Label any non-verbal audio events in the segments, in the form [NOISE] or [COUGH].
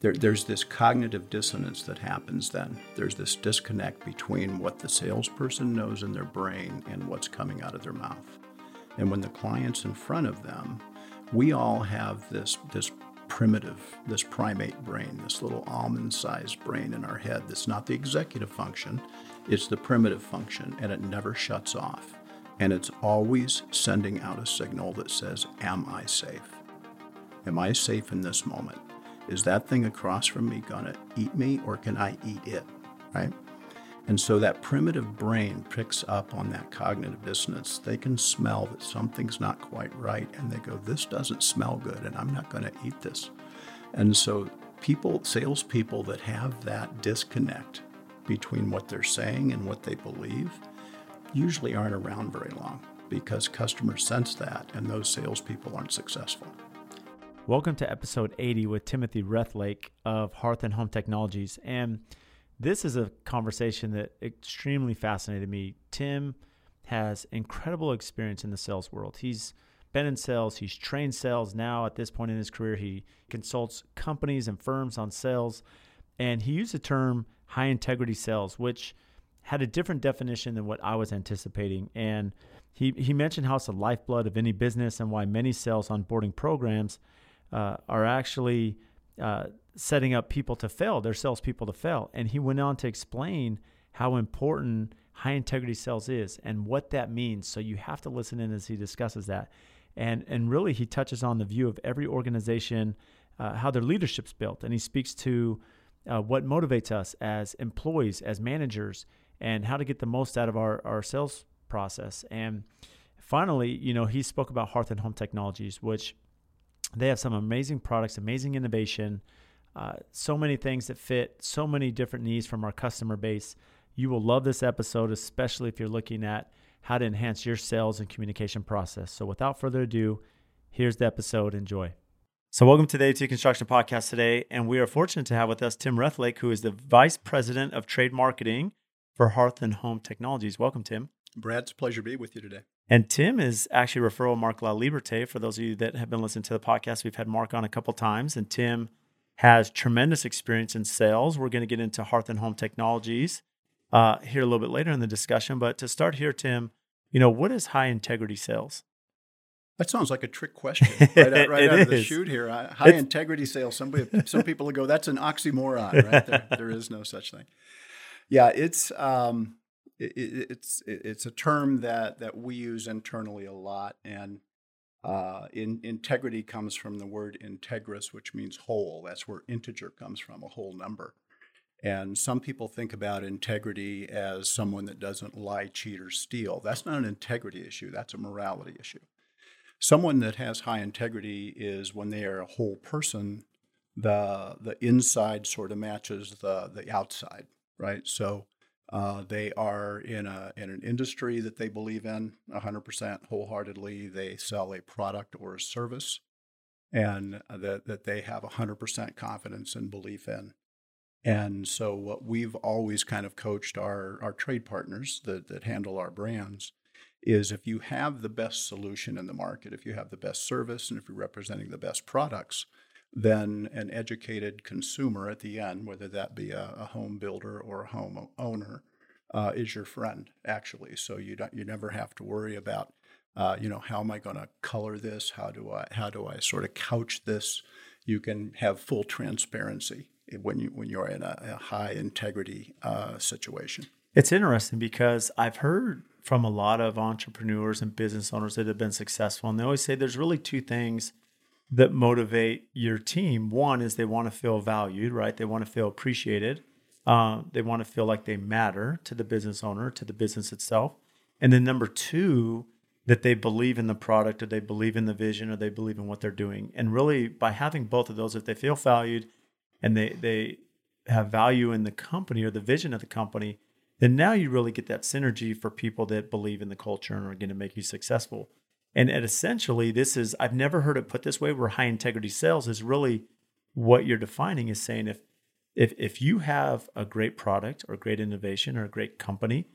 there, there's this cognitive dissonance that happens then. There's this disconnect between what the salesperson knows in their brain and what's coming out of their mouth. And when the client's in front of them, we all have this, this primitive, this primate brain, this little almond sized brain in our head that's not the executive function, it's the primitive function, and it never shuts off. And it's always sending out a signal that says, Am I safe? Am I safe in this moment? Is that thing across from me going to eat me or can I eat it? Right? And so that primitive brain picks up on that cognitive dissonance. They can smell that something's not quite right and they go, This doesn't smell good and I'm not going to eat this. And so people, salespeople that have that disconnect between what they're saying and what they believe usually aren't around very long because customers sense that and those salespeople aren't successful. Welcome to episode 80 with Timothy Rethlake of Hearth and Home Technologies. And this is a conversation that extremely fascinated me. Tim has incredible experience in the sales world. He's been in sales, he's trained sales now at this point in his career. He consults companies and firms on sales. And he used the term high integrity sales, which had a different definition than what I was anticipating. And he, he mentioned how it's the lifeblood of any business and why many sales onboarding programs uh, are actually uh, setting up people to fail, their salespeople to fail. And he went on to explain how important high integrity sales is and what that means. So you have to listen in as he discusses that. And, and really, he touches on the view of every organization, uh, how their leadership's built. And he speaks to uh, what motivates us as employees, as managers, and how to get the most out of our, our sales process. And finally, you know, he spoke about Hearth and Home Technologies, which they have some amazing products, amazing innovation, uh, so many things that fit so many different needs from our customer base. You will love this episode, especially if you're looking at how to enhance your sales and communication process. So, without further ado, here's the episode. Enjoy. So, welcome today to the AFT Construction Podcast today. And we are fortunate to have with us Tim Rethlake, who is the Vice President of Trade Marketing for Hearth and Home Technologies. Welcome, Tim. Brad, it's a pleasure to be with you today. And Tim is actually referral Mark La Liberté. For those of you that have been listening to the podcast, we've had Mark on a couple times, and Tim has tremendous experience in sales. We're going to get into Hearth and Home Technologies uh, here a little bit later in the discussion. But to start here, Tim, you know what is high integrity sales? That sounds like a trick question [LAUGHS] right out, right out of the chute here. High it's, integrity sales. Somebody, some people will go, "That's an oxymoron." Right? There, [LAUGHS] there is no such thing. Yeah, it's um, it, it's it's a term that that we use internally a lot, and uh, in, integrity comes from the word integris, which means whole. That's where integer comes from, a whole number. And some people think about integrity as someone that doesn't lie, cheat, or steal. That's not an integrity issue, that's a morality issue. Someone that has high integrity is when they are a whole person, the, the inside sort of matches the, the outside, right? So uh, they are in a in an industry that they believe in 100% wholeheartedly. They sell a product or a service, and that that they have 100% confidence and belief in. And so, what we've always kind of coached our our trade partners that that handle our brands is if you have the best solution in the market, if you have the best service, and if you're representing the best products, then an educated consumer at the end, whether that be a, a home builder or a home owner, uh, is your friend actually. So you don't you never have to worry about uh, you know how am I going to color this? How do I how do I sort of couch this? You can have full transparency when you when you're in a, a high integrity uh, situation. It's interesting because I've heard from a lot of entrepreneurs and business owners that have been successful, and they always say there's really two things that motivate your team. One is they want to feel valued, right? They want to feel appreciated. Uh, they want to feel like they matter to the business owner, to the business itself. And then number two, that they believe in the product or they believe in the vision or they believe in what they're doing. And really, by having both of those, if they feel valued and they, they have value in the company or the vision of the company, then now you really get that synergy for people that believe in the culture and are going to make you successful. And, and essentially, this is, I've never heard it put this way, where high integrity sales is really what you're defining is saying if, if, if you have a great product or great innovation or a great company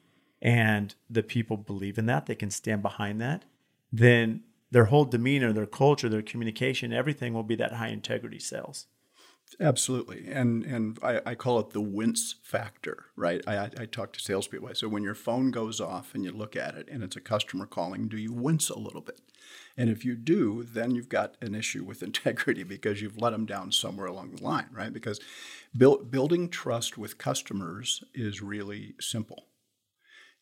and the people believe in that, they can stand behind that, then their whole demeanor, their culture, their communication, everything will be that high integrity sales. Absolutely, and and I, I, call it the wince factor, right? I, I talk to salespeople. I say when your phone goes off and you look at it and it's a customer calling, do you wince a little bit? And if you do, then you've got an issue with [LAUGHS] integrity because you've let them down somewhere along the line, right? Because build, building trust with customers is really simple.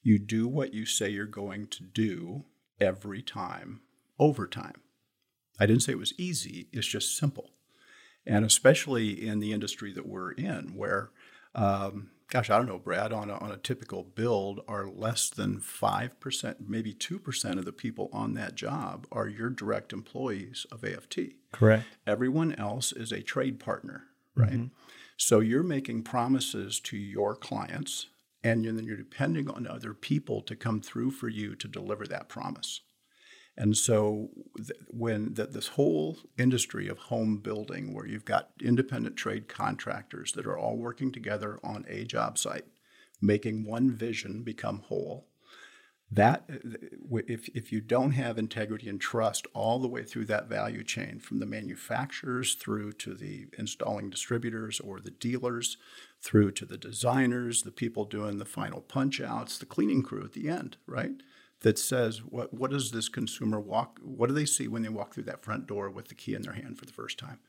You do what you say you're going to do every time, over time. I didn't say it was easy, it's just simple. And especially in the industry that we're in, where, um, gosh, I don't know, Brad, on a, on a typical build, are less than 5%, maybe 2% of the people on that job are your direct employees of AFT. Correct. Everyone else is a trade partner, right? Mm-hmm. So you're making promises to your clients, and then you're depending on other people to come through for you to deliver that promise. And so, th- when the, this whole industry of home building, where you've got independent trade contractors that are all working together on a job site, making one vision become whole, that uh, if, if you don't have integrity and trust all the way through that value chain, from the manufacturers through to the installing distributors or the dealers, through to the designers, the people doing the final punch outs, the cleaning crew at the end, right? That says what what does this consumer walk what do they see when they walk through that front door with the key in their hand for the first time?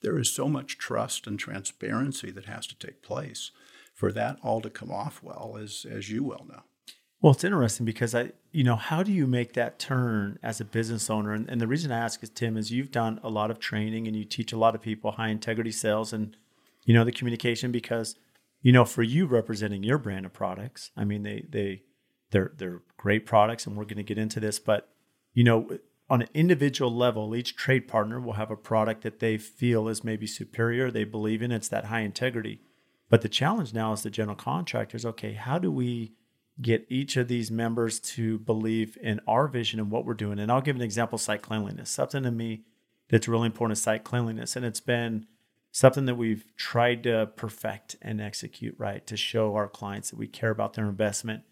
There is so much trust and transparency that has to take place for that all to come off well as as you well know. Well it's interesting because i you know how do you make that turn as a business owner? And, and the reason i ask is tim is you've done a lot of training and you teach a lot of people high integrity sales and you know the communication because you know for you representing your brand of products i mean they they they're they're great products, and we're going to get into this. But you know, on an individual level, each trade partner will have a product that they feel is maybe superior. They believe in it's that high integrity. But the challenge now is the general contractors. Okay, how do we get each of these members to believe in our vision and what we're doing? And I'll give an example: site cleanliness. Something to me that's really important is site cleanliness, and it's been something that we've tried to perfect and execute right to show our clients that we care about their investment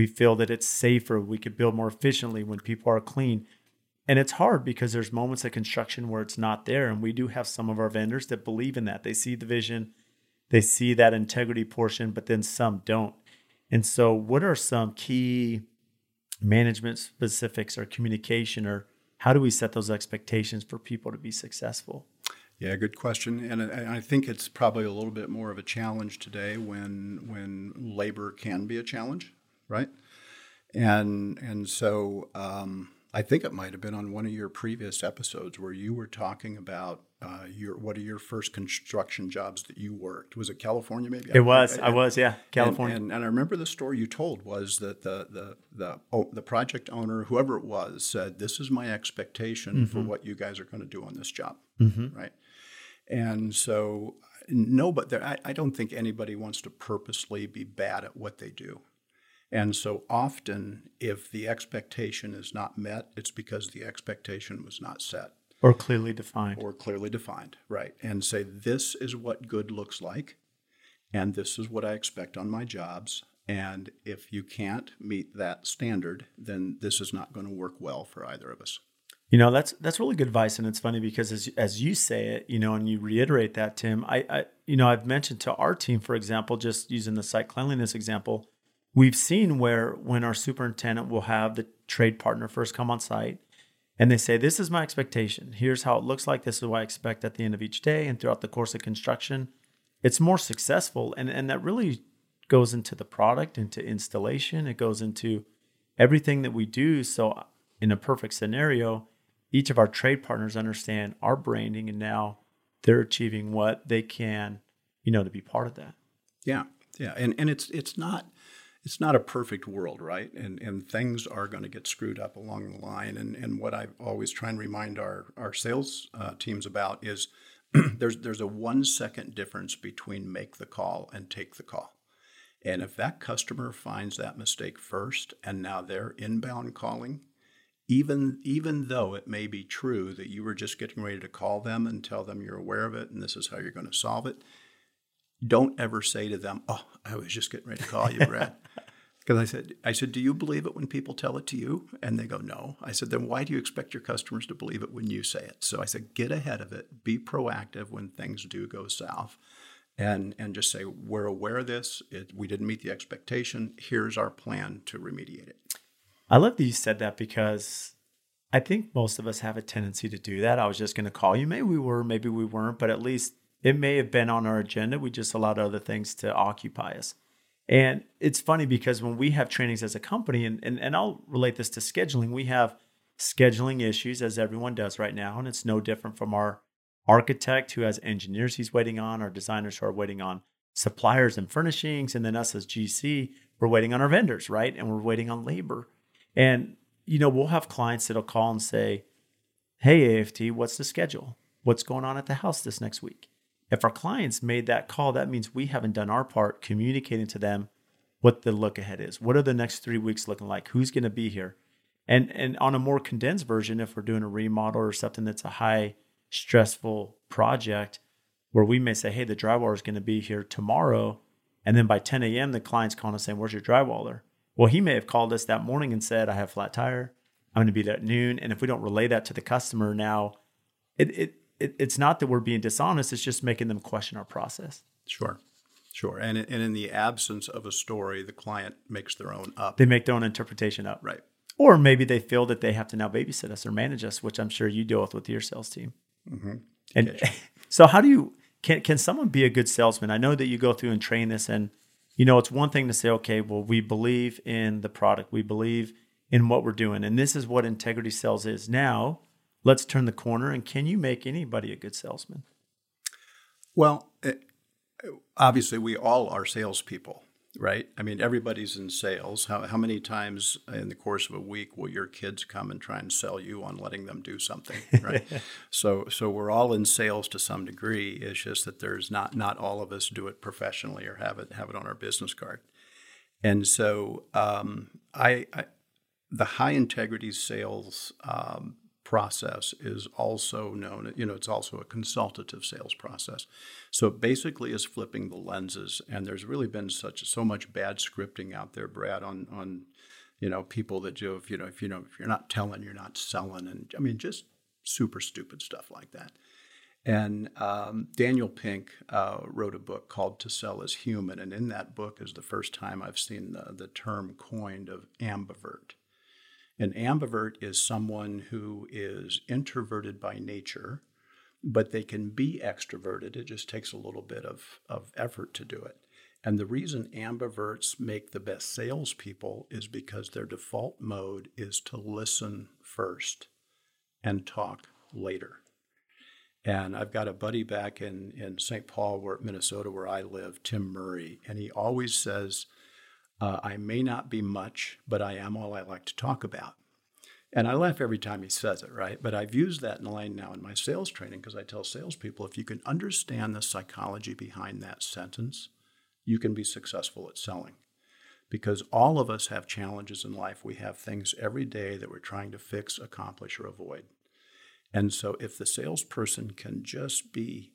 we feel that it's safer. We could build more efficiently when people are clean. And it's hard because there's moments of construction where it's not there. And we do have some of our vendors that believe in that. They see the vision, they see that integrity portion, but then some don't. And so, what are some key management specifics or communication, or how do we set those expectations for people to be successful? Yeah, good question, and I think it's probably a little bit more of a challenge today when when labor can be a challenge right? And and so um, I think it might have been on one of your previous episodes where you were talking about uh, your what are your first construction jobs that you worked? Was it California? Maybe it was. I, I was. Yeah, California. And, and, and, I remember the story you told was that the the the oh, the project owner, whoever it was, said, "This is my expectation mm-hmm. for what you guys are going to do on this job." Mm-hmm. Right. And so no, but there, I, I don't think anybody wants to purposely be bad at what they do. And so often, if the expectation is not met, it's because the expectation was not set. Or clearly defined. Or clearly defined, right. And say, this is what good looks like, and this is what I expect on my jobs. And if you can't meet that standard, then this is not going to work well for either of us. You know, that's that's really good advice, and it's funny because as as you say it, you know, and you reiterate that, Tim, I, I you know, I've mentioned to our team, for example, just using the site cleanliness example, we've seen where when our superintendent will have the trade partner first come on site and they say, This is my expectation. Here's how it looks like. This is what I expect at the end of each day and throughout the course of construction. It's more successful. And, and that really goes into the product, into installation, it goes into everything that we do. So, uh, in a perfect scenario, each of our trade partners understand our branding and now they're achieving what they can, you know, to be part of that. Yeah. Yeah. And, and it's, it's not, it's not a perfect world, right? And and things are going to get screwed up along the line. And and what I always try and remind our our sales uh, teams about is [CLEARS THROAT] there's there's a one second difference between make the call and take the call. And if that customer finds that mistake first, and now they're inbound calling, even even though it may be true that you were just getting ready to call them and tell them you're aware of it and this is how you're going to solve it, don't ever say to them, "Oh, I was just getting ready to call you, Brad." [LAUGHS] Because I said, I said, do you believe it when people tell it to you? And they go, no. I said, then why do you expect your customers to believe it when you say it? So I said, get ahead of it, be proactive when things do go south, and and just say, we're aware of this. It, we didn't meet the expectation. Here's our plan to remediate it. I love that you said that because I think most of us have a tendency to do that. I was just going to call you. Maybe we were, maybe we weren't, but at least it may have been on our agenda. We just allowed other things to occupy us. And it's funny because when we have trainings as a company, and, and, and I'll relate this to scheduling, we have scheduling issues as everyone does right now. And it's no different from our architect who has engineers he's waiting on, our designers who are waiting on suppliers and furnishings, and then us as GC, we're waiting on our vendors, right? And we're waiting on labor. And, you know, we'll have clients that'll call and say, Hey, AFT, what's the schedule? What's going on at the house this next week? If our clients made that call, that means we haven't done our part communicating to them what the look ahead is. What are the next three weeks looking like? Who's going to be here? And and on a more condensed version, if we're doing a remodel or something that's a high stressful project, where we may say, hey, the drywall is going to be here tomorrow, and then by 10 a.m. the client's calling us saying, where's your drywaller? Well, he may have called us that morning and said, I have flat tire. I'm going to be there at noon. And if we don't relay that to the customer now, it, it it, it's not that we're being dishonest, it's just making them question our process. Sure. Sure. And, and in the absence of a story, the client makes their own up. They make their own interpretation up. Right. Or maybe they feel that they have to now babysit us or manage us, which I'm sure you deal with with your sales team. Mm-hmm. And okay. [LAUGHS] so, how do you can can someone be a good salesman? I know that you go through and train this, and you know it's one thing to say, okay, well, we believe in the product, we believe in what we're doing, and this is what integrity sales is. Now, let's turn the corner. And can you make anybody a good salesman? Well, it, obviously, we all are salespeople, right? I mean, everybody's in sales. How, how many times in the course of a week will your kids come and try and sell you on letting them do something, [LAUGHS] right? so, so we're all in sales to some degree. It's just that there's not not all of us do it professionally or have it have it on our business card. And so, um, I, I the high integrity sales um, process is also known, you know, it's also a consultative sales process. So it basically is flipping the lenses. And there's really been such so much bad scripting out there, Brad, on on you know people that do if you know if you know if you're not telling, you're not selling, and I mean just super stupid stuff like that. And um, Daniel Pink uh, wrote a book called To Sell is Human. And in that book is the first time I've seen the, the term coined of ambivert. An ambivert is someone who is introverted by nature, but they can be extroverted. It just takes a little bit of, of effort to do it. And the reason ambiverts make the best salespeople is because their default mode is to listen first and talk later. And I've got a buddy back in, in St. Paul, where, Minnesota, where I live, Tim Murray, and he always says, uh, I may not be much, but I am all I like to talk about. And I laugh every time he says it, right? But I've used that in line now in my sales training because I tell salespeople if you can understand the psychology behind that sentence, you can be successful at selling. Because all of us have challenges in life. We have things every day that we're trying to fix, accomplish, or avoid. And so if the salesperson can just be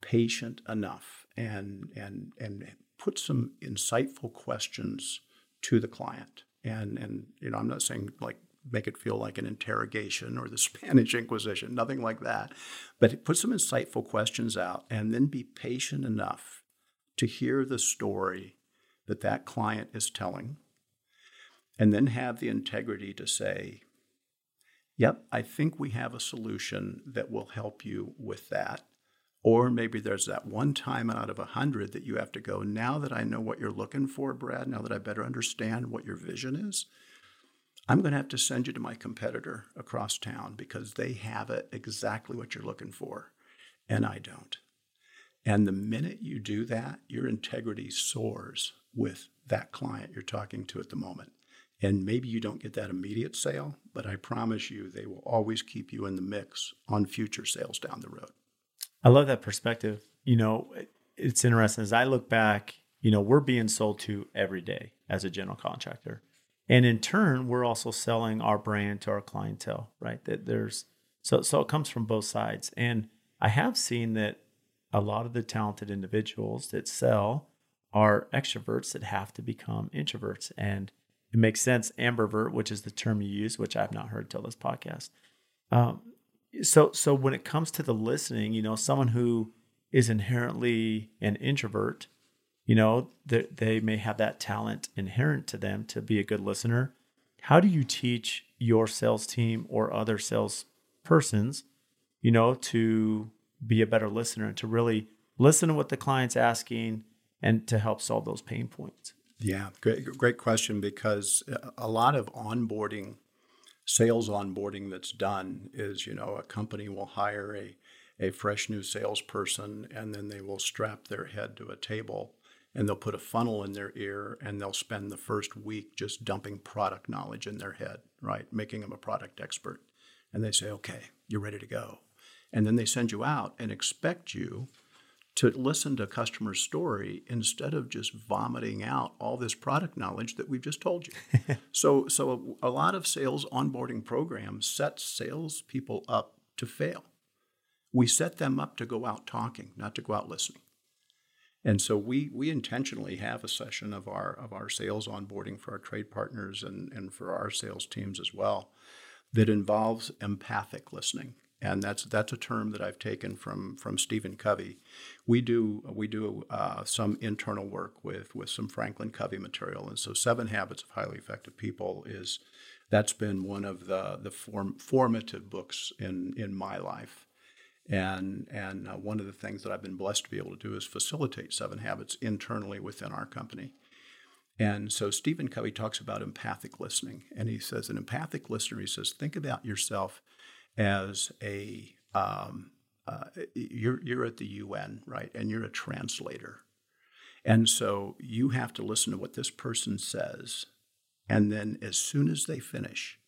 patient enough and and and put some insightful questions to the client. And and you know, I'm not saying like make it feel like an interrogation or the [LAUGHS] Spanish Inquisition, nothing like that. But put some insightful questions out and then be patient enough to hear the story that that client is telling. And then have the integrity to say, Yep, I think we have a solution that will help you with that. Or maybe there's that one time out of a hundred that you have to go, now that I know what you're looking for, Brad, now that I better understand what your vision is, I'm going to have to send you to my competitor across town because they have it exactly what you're looking for, and I don't. And the minute you do that, your integrity soars with that client you're talking to at the moment. And maybe you don't get that immediate sale, but I promise you they will always keep you in the mix on future sales down the road. I love that perspective. You know, it's interesting as I look back, you know, we're being sold to every day as a general contractor. And in turn, we're also selling our brand to our clientele, right? That there's so so it comes from both sides. And I have seen that a lot of the talented individuals that sell are extroverts that have to become introverts. And it makes sense. Ambivert, which is the term you use, which I've not heard till this podcast. Um, so, so when it comes to the listening, you know, someone who is inherently an introvert, you know, they, they may have that talent inherent to them to be a good listener. How do you teach your sales team or other sales persons, you know, to be a better listener and to really listen to what the client's asking and to help solve those pain points? Yeah, great, great question because uh, a lot of onboarding, sales onboarding that's done is, you know, a company will hire a, a fresh new salesperson and then they will strap their head to a table and they'll put a funnel in their ear and they'll spend the first week just dumping product knowledge in their head, right? Making them a product expert. And they say, okay, you're ready to go. And then they send you out and expect you to listen to a customer's story instead of just vomiting out all this product knowledge that we've just told you. [LAUGHS] so, so a, a, lot of sales onboarding programs set salespeople up to fail. We set them up to go out talking, not to go out listening. And so we we intentionally have a session of our of our sales onboarding for our trade partners and, and for our sales teams as well that involves empathic listening and that's that's a term that I've taken from from Stephen Covey. We do we do uh, some internal work with with some Franklin Covey material, and so Seven Habits of Highly Effective People is that's been one of the the form, formative books in in my life, and and uh, one of the things that I've been blessed to be able to do is facilitate Seven Habits internally within our company. And so Stephen Covey talks about empathic listening, and he says an empathic listener. He says think about yourself as a um, uh, you're you're at the UN, right? And you're a translator, and so you have to listen to what this person says, and then as soon as they finish,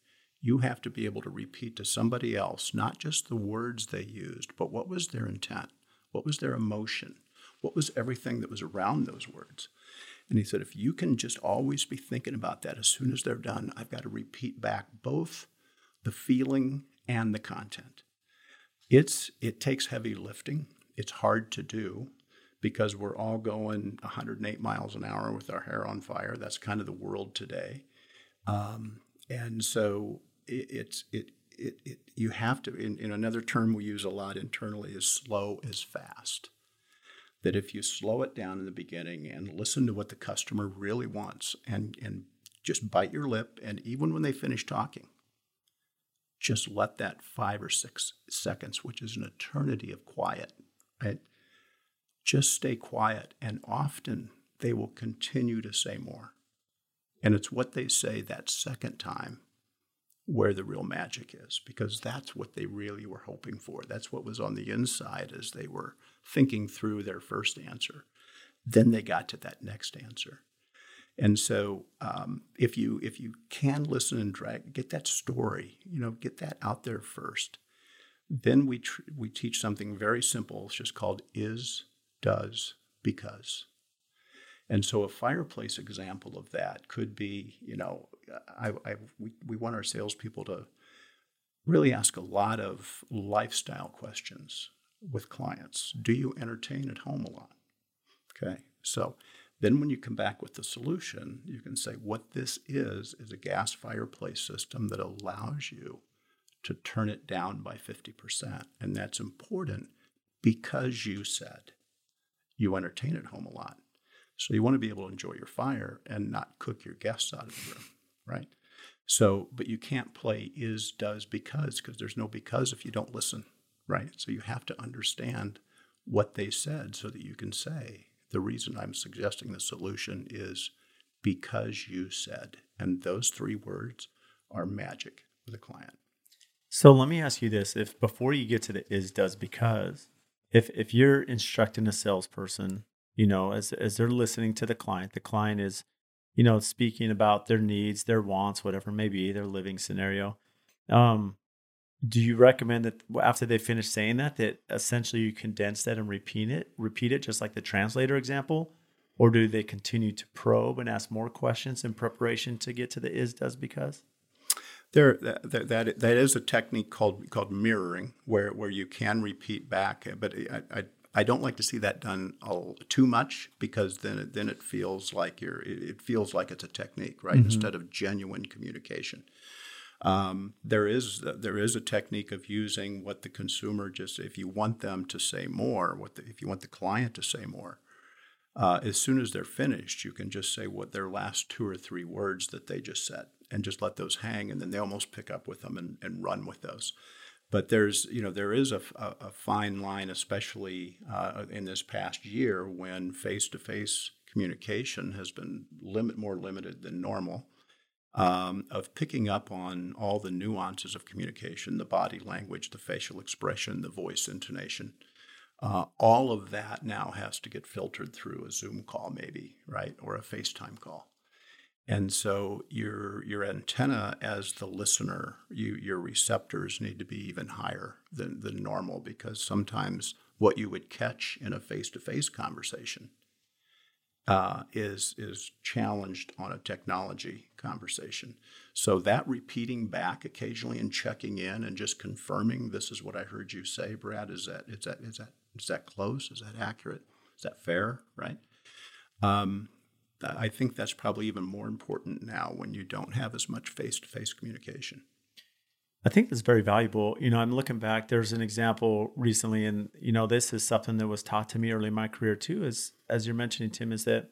you have to be able to repeat to somebody else not just the words they used, but what was their intent, what was their emotion, what was everything that was around those words. And he said, if you can just always be thinking about that as soon as they're done, I've got to repeat back both the feeling and the content. It's it takes heavy lifting. It's hard to do because we're all going 108 miles an hour with our hair on fire. That's kind of the world today, um, and so it, it's it, it it you have to. In, in another term we use a lot internally is slow is fast. That if you slow it down in the beginning and listen to what the customer really wants and and just bite your lip and even when they finish talking just let that five or six seconds, which is an eternity of quiet, right? Just stay quiet. And often they will continue to say more. And it's what they say that second time where the real magic is, because that's what they really were hoping for. That's what was on the inside as they were thinking through their first answer. Then they got to that next answer. And so, um, if you if you can listen and drag, get that story, you know, get that out there first. Then we tr- we teach something very simple. It's just called is, does, because. And so, a fireplace example of that could be, you know, I, I we, we want our salespeople to really ask a lot of lifestyle questions with clients. Do you entertain at home a lot? Okay, so then, when you come back with the solution, you can say, What this is, is a gas fireplace system that allows you to turn it down by 50%. And that's important because you said you entertain at home a lot. So, you want to be able to enjoy your fire and not cook your guests out of the room, right? So, but you can't play is, does, because, because there's no because if you don't listen, right? So, you have to understand what they said so that you can say, the reason I'm suggesting the solution is because you said. And those three words are magic with a client. So let me ask you this. If before you get to the is does because, if if you're instructing a salesperson, you know, as as they're listening to the client, the client is, you know, speaking about their needs, their wants, whatever may be, their living scenario. Um, do you recommend that after they finish saying that that essentially you condense that and repeat it repeat it just like the translator example or do they continue to probe and ask more questions in preparation to get to the is does because there that, that, that is a technique called called mirroring where where you can repeat back but I, I, I don't like to see that done all, too much because then it, then it feels like you're it feels like it's a technique, right? Mm-hmm. Instead of genuine communication. Um, there is there is a technique of using what the consumer just if you want them to say more, what the, if you want the client to say more, uh, as soon as they're finished, you can just say what their last two or three words that they just said, and just let those hang, and then they almost pick up with them and, and run with those. But there's you know there is a, a, a fine line, especially uh, in this past year when face to face communication has been limit more limited than normal um, of picking up on all the nuances of communication the body language, the facial expression, the voice intonation. Uh, all of that now has to get filtered through a Zoom call, maybe, right? Or a FaceTime call. And so your your antenna as the listener, you, your receptors need to be even higher than, than normal because sometimes what you would catch in a face to face conversation uh, is is challenged on a technology conversation. So that repeating back occasionally and checking in and just confirming this is what I heard you say, Brad. Is that is that is that is that close? Is that accurate? Is that fair? Right. Um, I think that's probably even more important now when you don't have as much face to face communication. I think that's very valuable. You know, I'm looking back. There's an example recently, and you know, this is something that was taught to me early in my career too. Is as you're mentioning, Tim, is that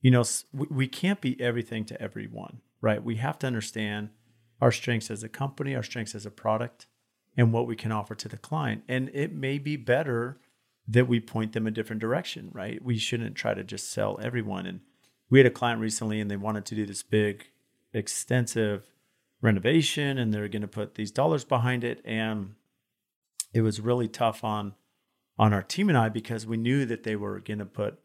you know we, we can't be everything to everyone, right? We have to understand our strengths as a company, our strengths as a product, and what we can offer to the client. And it may be better that we point them a different direction, right? We shouldn't try to just sell everyone. And we had a client recently, and they wanted to do this big, extensive renovation and they're going to put these dollars behind it and it was really tough on on our team and I because we knew that they were going to put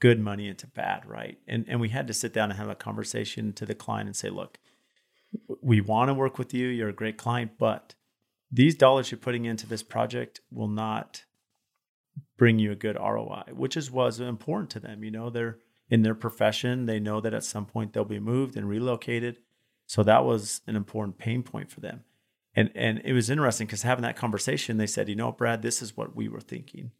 good money into bad, right? And and we had to sit down and have a conversation to the client and say, look, we want to work with you. You're a great client, but these dollars you're putting into this project will not bring you a good ROI, which is was important to them. You know, they're in their profession, they know that at some point they'll be moved and relocated. So that was an important pain point for them. And and it was interesting because having that conversation, they said, you know, Brad, this is what we were thinking.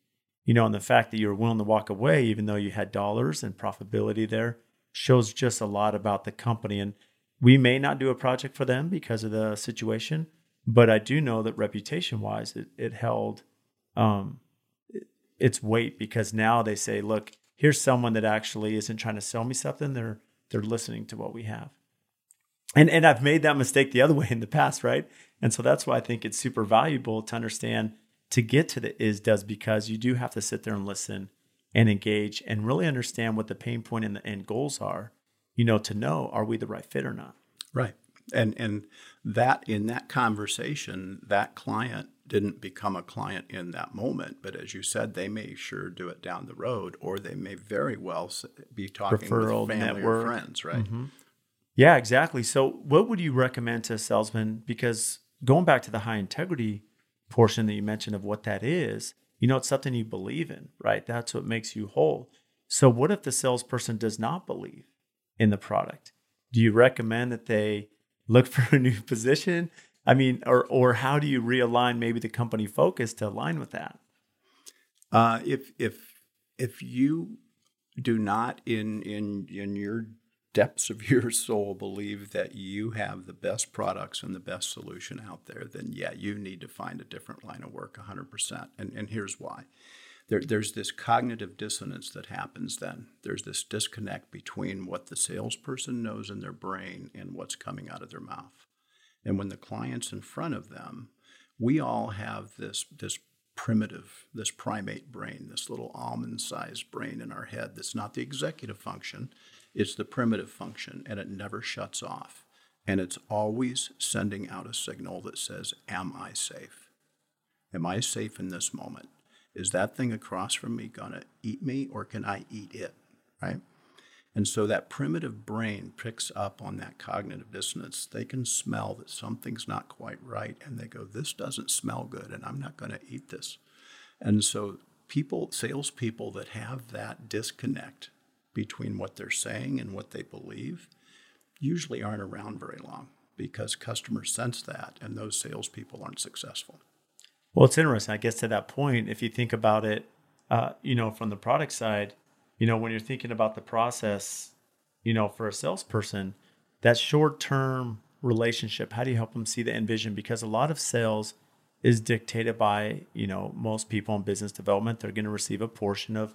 You know, and the fact that you were willing to walk away, even though you had dollars and profitability there, shows just a lot about the company. And we may not do a project for them because of the situation, but I do know that reputation wise, it, it held um, its weight because now they say, look, here's someone that actually isn't trying to sell me something. They're they're listening to what we have and and I've made that mistake the other way in the past, right? And so that's why I think it's super valuable to understand to get to the is does because you do have to sit there and listen and engage and really understand what the pain point and the end goals are, you know, to know are we the right fit or not. Right. And and that in that conversation, that client didn't become a client in that moment, but as you said, they may sure do it down the road, or they may very well be talking Referral with family network. or friends, right? Mm-hmm. Yeah, exactly. So, what would you recommend to a salesman? Because going back to the high integrity portion that you mentioned of what that is, you know, it's something you believe in, right? That's what makes you whole. So, what if the salesperson does not believe in the product? Do you recommend that they look [LAUGHS] for a new position? I mean, or or how do you realign maybe the company focus to align with that? Uh, if if if you do not in in in your depths of [LAUGHS] your soul believe that you have the best products and the best solution out there, then yeah, you need to find a different line of work 100%. And, and here's why. There, there's this cognitive dissonance that happens then. There's this disconnect between what the salesperson knows in their brain and what's coming out of their mouth. And when the client's in front of them, we all have this, this primitive, this primate brain, this little almond sized brain in our head that's not the executive function, it's the primitive function, and it never shuts off. And it's always sending out a signal that says, Am I safe? Am I safe in this moment? Is that thing across from me going to eat me, or can I eat it? Right? And so that primitive brain picks up on that cognitive dissonance. They can smell that something's not quite right, and they go, This doesn't smell good, and I'm not going to eat this. And so, people, salespeople that have that disconnect between what they're saying and what they believe usually aren't around very long because customers sense that and those salespeople aren't successful. Well, it's interesting. I guess to that point, if you think about it, uh, you know, from the product side, you know, when you're thinking about the process, you know, for a salesperson, that short term relationship, how do you help them see the end vision? Because a lot of sales is dictated by, you know, most people in business development, they're going to receive a portion of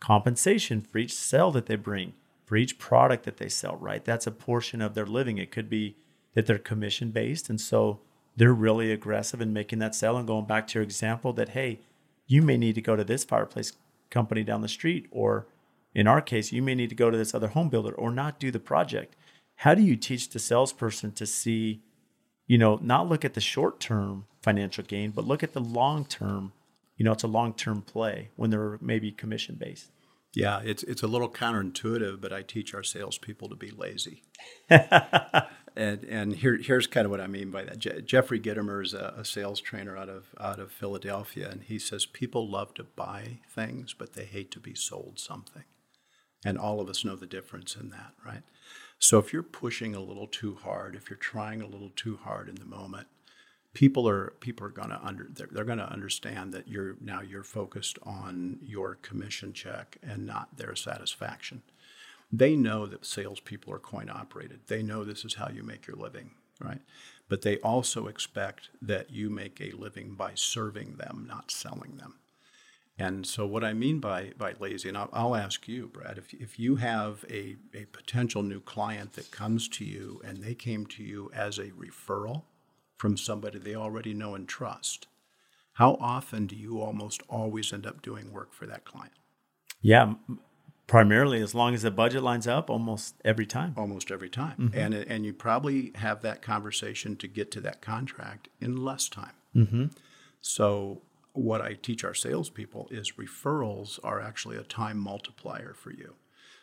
compensation for each sale that they bring, for each product that they sell, right? That's a portion of their living. It could be that they're commission based. And so they're really aggressive in making that sale and going back to your example that, hey, you may need to go to this fireplace company down the street, or in our case, you may need to go to this other home builder or not do the project. How do you teach the salesperson to see, you know, not look at the short term financial gain, but look at the long term? You know, it's a long term play when they're maybe commission based. Yeah, it's it's a little counterintuitive, but I teach our salespeople to be lazy. [LAUGHS] and and here here's kind of what I mean by that. Je- Jeffrey Gitomer is a, a, sales trainer out of out of Philadelphia, and he says people love to buy things, but they hate to be sold something. And all of us know the difference in that, right? So if you're pushing a little too hard, if you're trying a little too hard in the moment, people are people are going to under they're, they're going to understand that you're now you're focused on your commission check and not their satisfaction. They know that salespeople are coin operated. They know this is how you make your living, right? But they also expect that you make a living by serving them, not selling them. And so, what I mean by, by lazy, and I'll, I'll ask you, Brad, if, if you have a, a potential new client that comes to you and they came to you as a referral from somebody they already know and trust, how often do you almost always end up doing work for that client? Yeah, primarily as long as the budget lines up almost every time. Almost every time. Mm-hmm. And, and you probably have that conversation to get to that contract in less time. Mm-hmm. So, what I teach our salespeople is referrals are actually a time multiplier for you.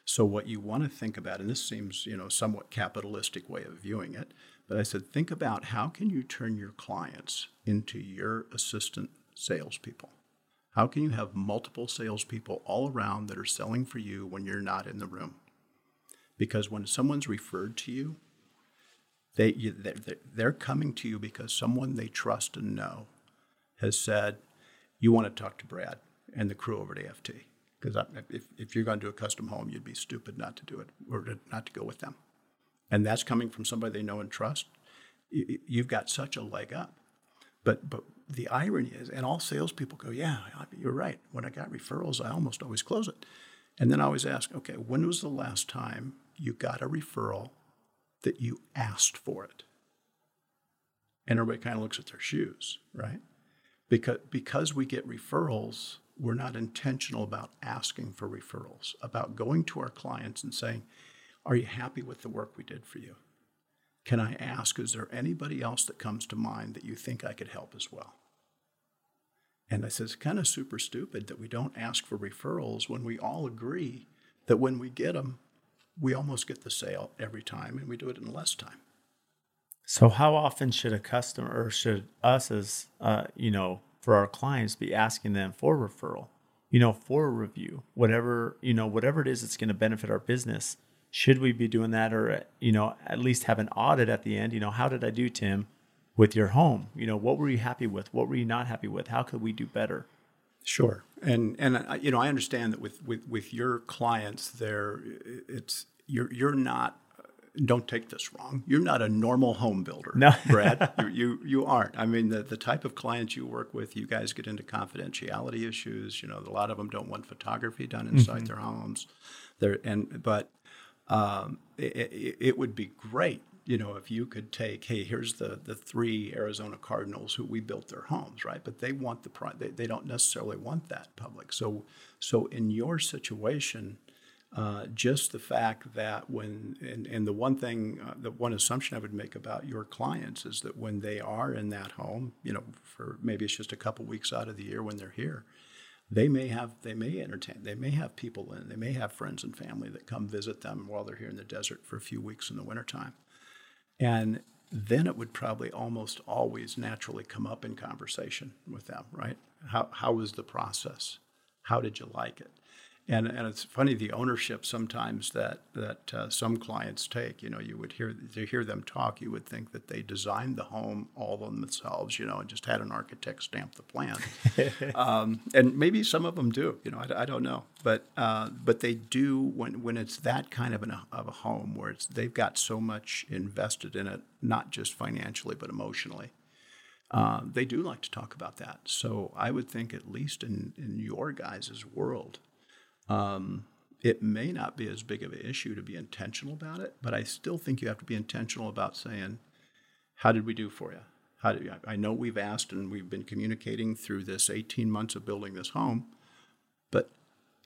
So what you want to think about, and this seems, you know, somewhat capitalistic way of viewing it, but I said, think about how can you turn your clients into your assistant salespeople? How can you have multiple salespeople all around that are selling for you when you're not in the room? Because when someone's referred to you, they, they're coming to you because someone they trust and know has said, you want to talk to Brad and the crew over at AFT. Because if, if you're going to do a custom home, you'd be stupid not to do it or to, not to go with them. And that's coming from somebody they know and trust. You've got such a leg up. But, but the irony is, and all salespeople go, yeah, you're right. When I got referrals, I almost always close it. And then I always ask, okay, when was the last time you got a referral that you asked for it? And everybody kind of looks at their shoes, right? because because we get referrals we're not intentional about asking for referrals about going to our clients and saying are you happy with the work we did for you? Can i ask is there anybody else that comes to mind that you think i could help as well? And i says it's kind of super stupid that we don't ask for referrals when we all agree that when we get them we almost get the sale every time and we do it in less time. So, how often should a customer or should us as, uh, you know, for our clients be asking them for referral, you know, for a review, whatever, you know, whatever it is that's going to benefit our business? Should we be doing that or, you know, at least have an audit at the end? You know, how did I do, Tim, with your home? You know, what were you happy with? What were you not happy with? How could we do better? Sure, and and you know I understand that with with with your clients, there it's you're you're not don't take this wrong. You're not a normal home builder, no. [LAUGHS] Brad. You, you, you aren't. I mean, the, the type of clients you work with, you guys get into confidentiality issues. You know, a lot of them don't want photography done inside mm-hmm. their homes. There and but um, it, it, would be great, you know, if you could take, hey, here's the the three Arizona Cardinals who we built their homes, right? But they want the they, they don't necessarily want that public. So so in your situation uh, just the fact that when, and, and the one thing, uh, the one assumption I would make about your clients is that when they are in that home, you know, for maybe it's just a couple weeks out of the year when they're here, they may have, they may entertain, they may have people in, they may have friends and family that come visit them while they're here in the desert for a few weeks in the wintertime. And then it would probably almost always naturally come up in conversation with them, right? How, how was the process? How did you like it? And and it's funny the ownership sometimes that that uh, some clients take. You know, you would hear to hear them talk, you would think that they designed the home all on themselves. You know, and just had an architect stamp the plan. [LAUGHS] um, and maybe some of them do. You know, I, I don't know, but uh, but they do when when it's that kind of an of a home where it's they've got so much invested in it, not just financially but emotionally. Uh, they do like to talk about that. So I would think, at least in, in your guys' world, um, it may not be as big of an issue to be intentional about it, but I still think you have to be intentional about saying, "How did we do for you? How did I know we've asked and we've been communicating through this 18 months of building this home, but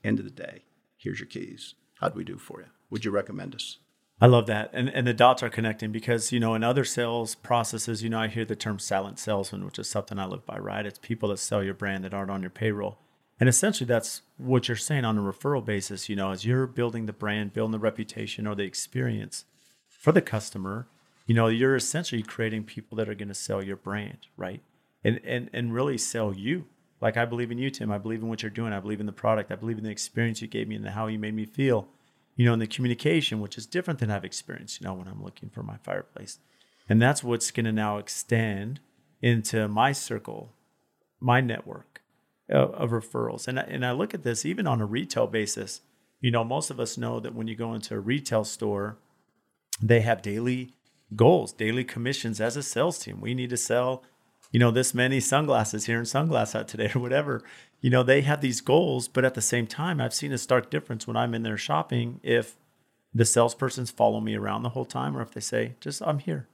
end of the day, here's your keys. How did we do for you? Would you recommend us?" I love that. And and the dots are connecting because, you know, in other sales processes, you know, I hear the term silent salesman, which is something I live by, right? It's people that sell your brand that aren't on your payroll. And essentially, that's what you're saying on a referral basis. You know, as you're building the brand, building the reputation or the experience for the customer, you know, you're essentially creating people that are going to sell your brand, right? And and and really sell you. Like I believe in you, Tim. I believe in what you're doing. I believe in the product. I believe in the experience you gave me and how you made me feel. You know, in the communication, which is different than I've experienced. You know, when I'm looking for my fireplace, and that's what's going to now extend into my circle, my network of, referrals. And I, and I look at this even on a retail basis. You know, most of us know that when you go into a retail store, they have daily goals, daily commissions as a sales team. We need to sell, you know, this many sunglasses here in Sunglass Hut today [LAUGHS] or whatever. You know, they have these goals, but at the same time, I've seen a stark difference when I'm in there shopping if the salespersons follow me around the whole time or if they say, just I'm here.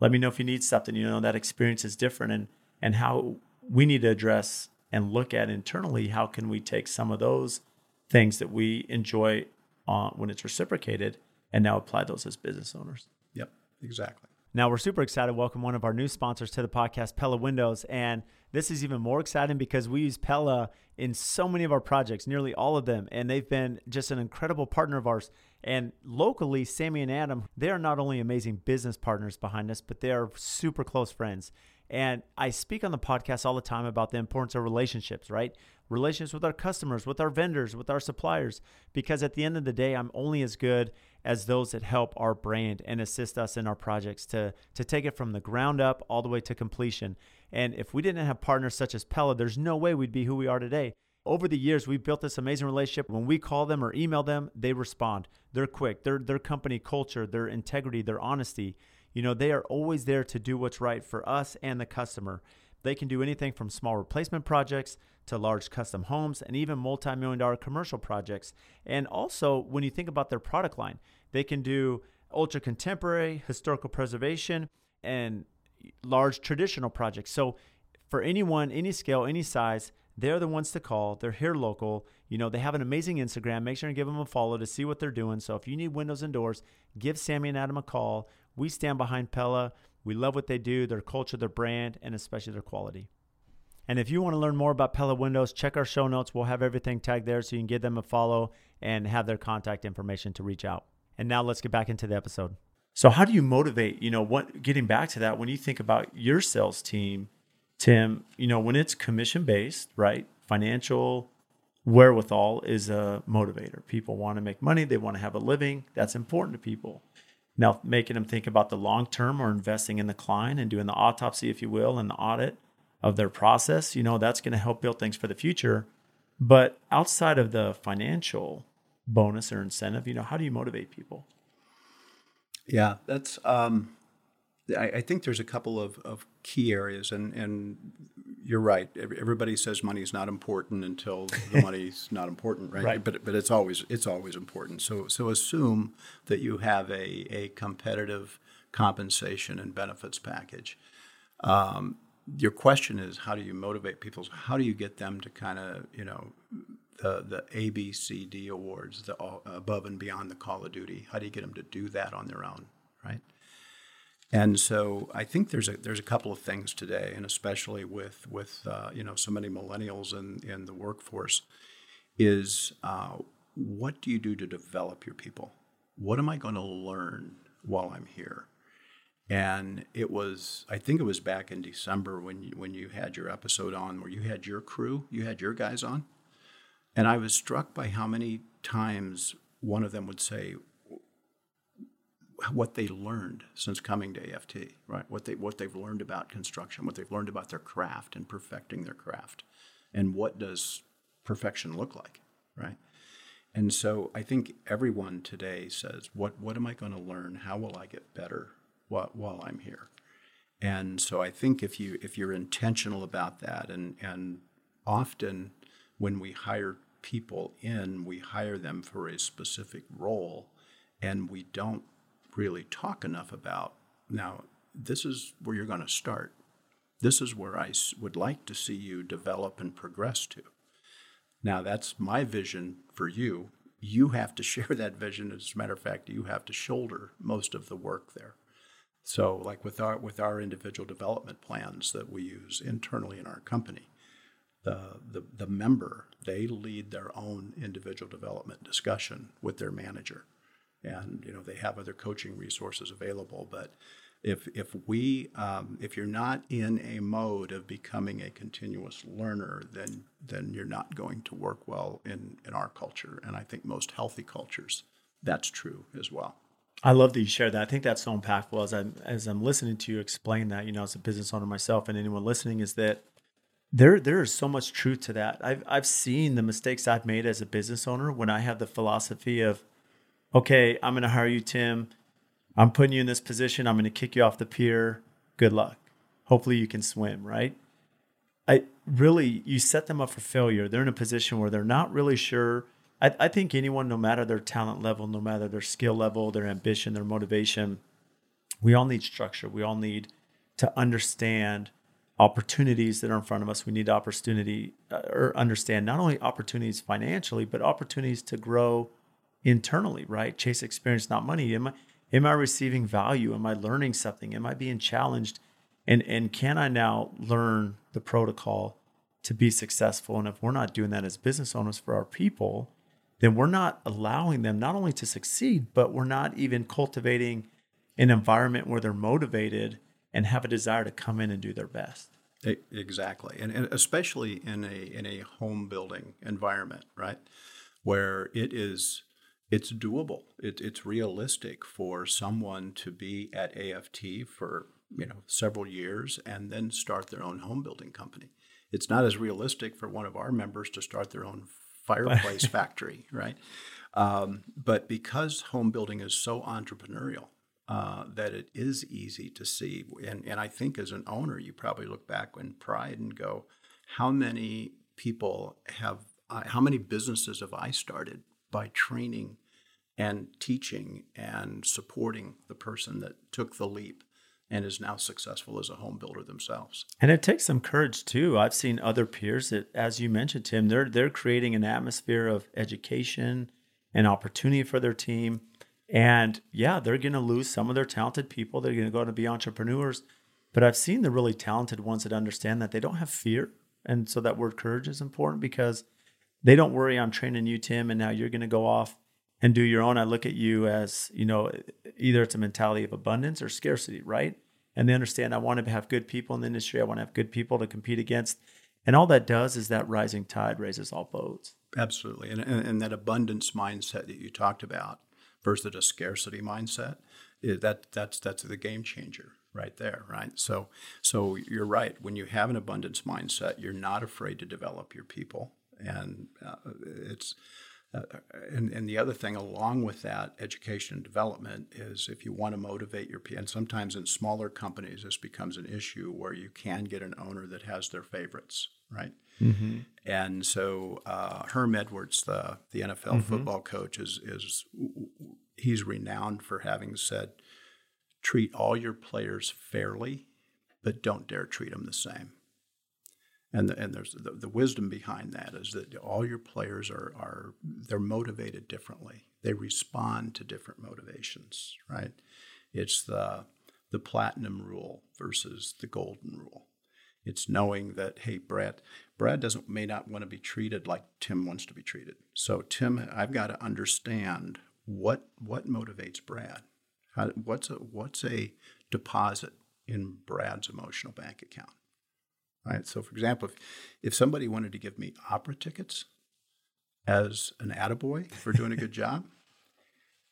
Let me know if you need something. You know, that experience is different and and how we need to address and look at internally how can we take some of those things that we enjoy uh, when it's reciprocated and now apply those as business owners. Yep, exactly. Now we're super excited to welcome one of our new sponsors to the podcast, Pella Windows. And this is even more exciting because we use Pella in so many of our projects, nearly all of them. And they've been just an incredible partner of ours. And locally, Sammy and Adam, they are not only amazing business partners behind us, but they are super close friends. And I speak on the podcast all the time about the importance of relationships, right? Relationships with our customers, with our vendors, with our suppliers, because at the end of the day, I'm only as good as those that help our brand and assist us in our projects to, to take it from the ground up all the way to completion. And if we didn't have partners such as Pella, there's no way we'd be who we are today. Over the years, we've built this amazing relationship. When we call them or email them, they respond. They're quick. Their their company culture, their integrity, their honesty you know, they are always there to do what's right for us and the customer. They can do anything from small replacement projects to large custom homes and even multi million dollar commercial projects. And also, when you think about their product line, they can do ultra contemporary, historical preservation, and large traditional projects. So, for anyone, any scale, any size, they're the ones to call. They're here local. You know, they have an amazing Instagram. Make sure and give them a follow to see what they're doing. So if you need windows and doors, give Sammy and Adam a call. We stand behind Pella. We love what they do, their culture, their brand, and especially their quality. And if you want to learn more about Pella Windows, check our show notes. We'll have everything tagged there so you can give them a follow and have their contact information to reach out. And now let's get back into the episode. So how do you motivate, you know, what getting back to that when you think about your sales team, Tim, you know, when it's commission based, right? Financial wherewithal is a motivator. People want to make money, they want to have a living. That's important to people. Now, making them think about the long term or investing in the client and doing the autopsy, if you will, and the audit of their process, you know, that's going to help build things for the future. But outside of the financial bonus or incentive, you know, how do you motivate people? Yeah, that's, um, I, I think there's a couple of, of key areas, and, and you're right. Everybody says money is not important until the [LAUGHS] money's not important, right? right? But but it's always it's always important. So so assume that you have a a competitive compensation and benefits package. Um, your question is how do you motivate people? How do you get them to kind of you know the the A B C D awards, the above and beyond the call of duty? How do you get them to do that on their own, right? And so I think there's a there's a couple of things today, and especially with with uh, you know so many millennials in in the workforce, is uh, what do you do to develop your people? What am I going to learn while I'm here? And it was I think it was back in December when you, when you had your episode on where you had your crew, you had your guys on. And I was struck by how many times one of them would say what they learned since coming to AFT, right? What they what they've learned about construction, what they've learned about their craft and perfecting their craft, and what does perfection look like, right? And so I think everyone today says, "What what am I going to learn? How will I get better while, while I'm here?" And so I think if you if you're intentional about that, and and often when we hire people in, we hire them for a specific role, and we don't really talk enough about now, this is where you're going to start. This is where I would like to see you develop and progress to. Now, that's my vision for you. You have to [LAUGHS] share that vision. As a matter of fact, you have to shoulder most of the work there. So, like with our with our individual development plans that we use internally in our company, the, the, the member, they lead their own individual development discussion with their manager. And, you know, they have other coaching resources available. But if, if we, um, if you're not in a mode of becoming a continuous learner, then, then you're not going to work well in, in our culture. And I think most healthy cultures, that's true as well. I love that you share that. I think that's so impactful as I'm as I'm listening to you explain that. You know, as a business owner myself, and anyone listening, is that there, there is so much truth to that. I've, I've seen the mistakes I've made as a business owner when I have the philosophy of, okay, I'm going to hire you, Tim. I'm putting you in this position. I'm going to kick you off the pier. Good luck. Hopefully you can swim, right? I really, you set them up for failure. They're in a position where they're not really sure. I, I think anyone, no matter their talent level, no matter their skill level, their ambition, their motivation, we all need structure. We all need to understand opportunities that are in front of us. We need opportunity uh, or understand not only opportunities financially, but opportunities to grow internally, right? Chase experience, not money. Am I, am I receiving value? Am I learning something? Am I being challenged? And, and can I now learn the protocol to be successful? And if we're not doing that as business owners for our people, then we're not allowing them not only to succeed, but we're not even cultivating an environment where they're motivated and have a desire to come in and do their best. Exactly, and, and especially in a in a home building environment, right, where it is it's doable. It, it's realistic for someone to be at AFT for you know several years and then start their own home building company. It's not as realistic for one of our members to start their own fireplace [LAUGHS] factory, right? Um, but because home building is so entrepreneurial, uh, that it is easy to see. And, and I think as an owner, you probably look back in pride and go, how many people have, uh, how many businesses have I started by training and teaching and supporting the person that took the leap and is now successful as a home builder themselves. And it takes some courage too. I've seen other peers that, as you mentioned, Tim, they're they're creating an atmosphere of education and opportunity for their team. And yeah, they're going to lose some of their talented people. They're going to go to be entrepreneurs. But I've seen the really talented ones that understand that they don't have fear. And so that word courage is important because they don't worry, I'm training you, Tim, and now you're going to go off and do your own. I look at you as, you know, either it's a mentality of abundance or scarcity, right? And they understand I want to have good people in the industry. I want to have good people to compete against. And all that does is that rising tide raises all boats. Absolutely. And, and, and that abundance mindset that you talked about versus a scarcity mindset, that that's that's the game changer right there, right? So so you're right. When you have an abundance mindset, you're not afraid to develop your people, and uh, it's. Uh, and, and the other thing along with that education and development is if you want to motivate your people and sometimes in smaller companies this becomes an issue where you can get an owner that has their favorites right mm-hmm. and so uh, herm edwards the, the nfl mm-hmm. football coach is, is he's renowned for having said, treat all your players fairly, but don't dare treat them the same. And, the, and there's the, the wisdom behind that is that all your players are, are they're motivated differently. They respond to different motivations, right? It's the the platinum rule versus the golden rule. It's knowing that hey, Brad, Brad doesn't may not want to be treated like Tim wants to be treated. So Tim, I've got to understand what what motivates Brad? How, what's a what's a deposit in Brad's emotional bank account? Right. So, for example, if, if somebody wanted to give me opera tickets, as an attaboy for doing a good [LAUGHS] job,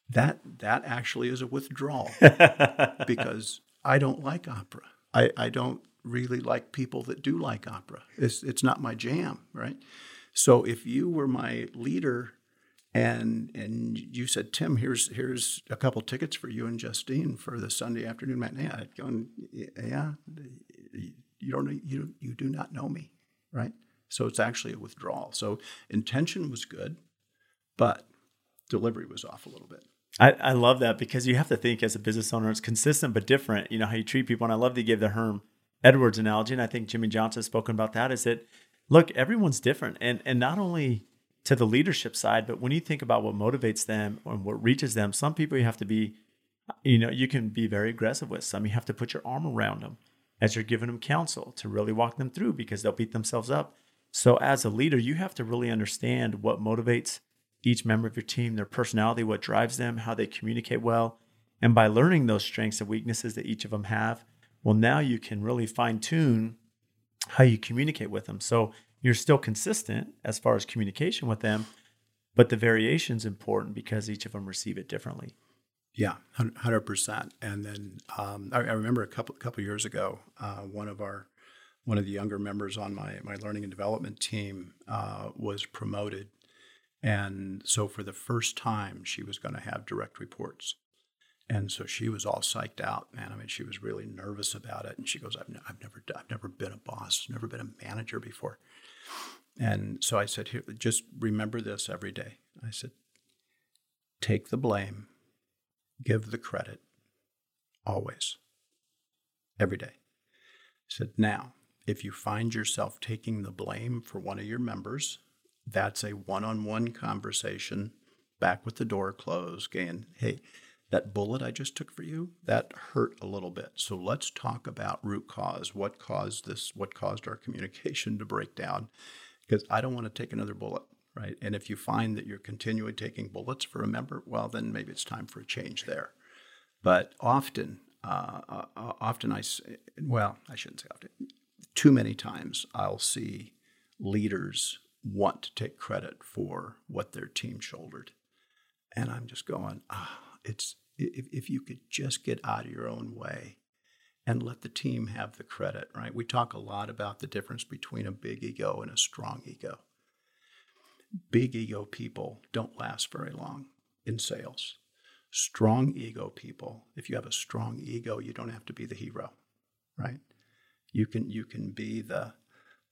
that that actually is a withdrawal [LAUGHS] because I don't like opera. I, I don't really like people that do like opera. It's it's not my jam, right? So if you were my leader and and you said, Tim, here's here's a couple tickets for you and Justine for the Sunday afternoon matinee. I'd go, yeah, you don't you you do not know me, right? So it's actually a withdrawal. So intention was good, but delivery was off a little bit. I, I love that because you have to think as a business owner, it's consistent but different. You know how you treat people, and I love to give the Herm Edwards analogy, and I think Jimmy Johnson has spoken about that. Is that look, everyone's different, and and not only to the leadership side, but when you think about what motivates them and what reaches them, some people you have to be, you know, you can be very aggressive with. Some you have to put your arm around them as you're giving them counsel to really walk them through because they'll beat themselves up. So as a leader, you have to really understand what motivates each member of your team, their personality, what drives them, how they communicate well. And by learning those strengths and weaknesses that each of them have, well, now you can really fine tune how you communicate with them. So you're still consistent as far as communication with them, but the variation is important because each of them receive it differently. Yeah, hundred percent. And then um, I, I, remember a couple couple years ago, uh, one of our one of the younger members on my my learning and development team uh, was promoted, and so for the first time, she was going to have direct reports. And so she was all psyched out, man. I mean, she was really nervous about it. And she goes, "I've, n- I've never, I've never been a boss, never been a manager before." And so I said, Here, just remember this every day. I said, take the blame, give the credit, always, every day. I said, now, if you find yourself taking the blame for one of your members, that's a one on one conversation back with the door closed, going, hey, that bullet I just took for you, that hurt a little bit. So let's talk about root cause. What caused this? What caused our communication to break down? because I don't want to take another bullet, right? And if you find that you're continually taking bullets for a member, well, then maybe it's time for a change there. But often, uh, uh, often I, well, I shouldn't say often. Too many times I'll see leaders want to take credit for what their team shouldered, and I'm just going, ah, it's if, if you could just get out of your own way and let the team have the credit, right? We talk a lot about the difference between a big ego and a strong ego. Big ego people don't last very long in sales. Strong ego people, if you have a strong ego, you don't have to be the hero, right? You can you can be the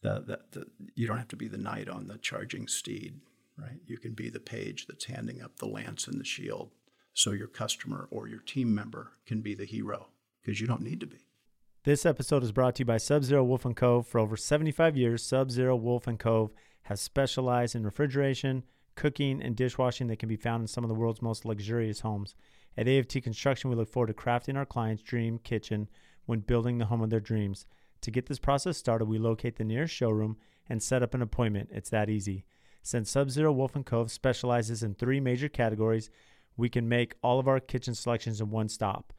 the, the, the you don't have to be the knight on the charging steed, right? You can be the page that's handing up the lance and the shield so your customer or your team member can be the hero because you don't need to be. This episode is brought to you by Sub Zero Wolf and Cove. For over 75 years, Sub Zero Wolf and Cove has specialized in refrigeration, cooking, and dishwashing that can be found in some of the world's most luxurious homes. At AFT Construction, we look forward to crafting our clients' dream kitchen when building the home of their dreams. To get this process started, we locate the nearest showroom and set up an appointment. It's that easy. Since Sub Zero Wolf and Cove specializes in three major categories, we can make all of our kitchen selections in one stop.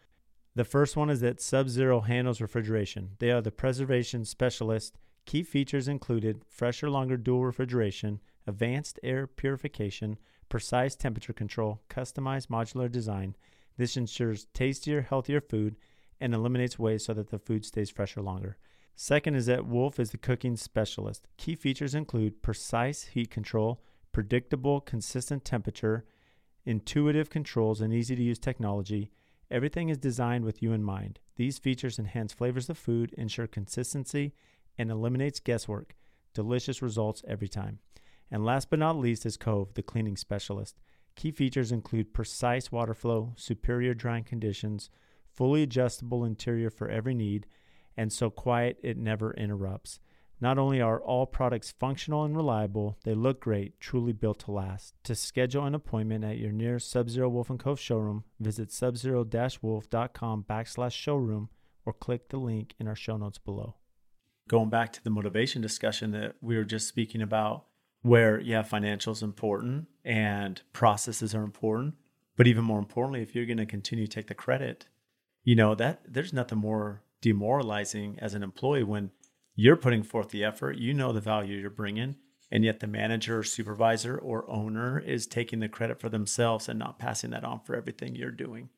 The first one is that Sub Zero handles refrigeration. They are the preservation specialist. Key features included fresher, longer dual refrigeration, advanced air purification, precise temperature control, customized modular design. This ensures tastier, healthier food and eliminates waste so that the food stays fresher longer. Second is that Wolf is the cooking specialist. Key features include precise heat control, predictable, consistent temperature, intuitive controls, and easy to use technology. Everything is designed with you in mind. These features enhance flavors of food, ensure consistency, and eliminates guesswork. Delicious results every time. And last but not least is Cove, the cleaning specialist. Key features include precise water flow, superior drying conditions, fully adjustable interior for every need, and so quiet it never interrupts. Not only are all products functional and reliable, they look great, truly built to last. To schedule an appointment at your nearest Sub-Zero Wolf & Cove showroom, visit subzero-wolf.com backslash showroom or click the link in our show notes below. Going back to the motivation discussion that we were just speaking about, where, yeah, financials important and processes are important, but even more importantly, if you're going to continue to take the credit, you know, that there's nothing more demoralizing as an employee when – you're putting forth the effort, you know the value you're bringing, and yet the manager or supervisor or owner is taking the credit for themselves and not passing that on for everything you're doing.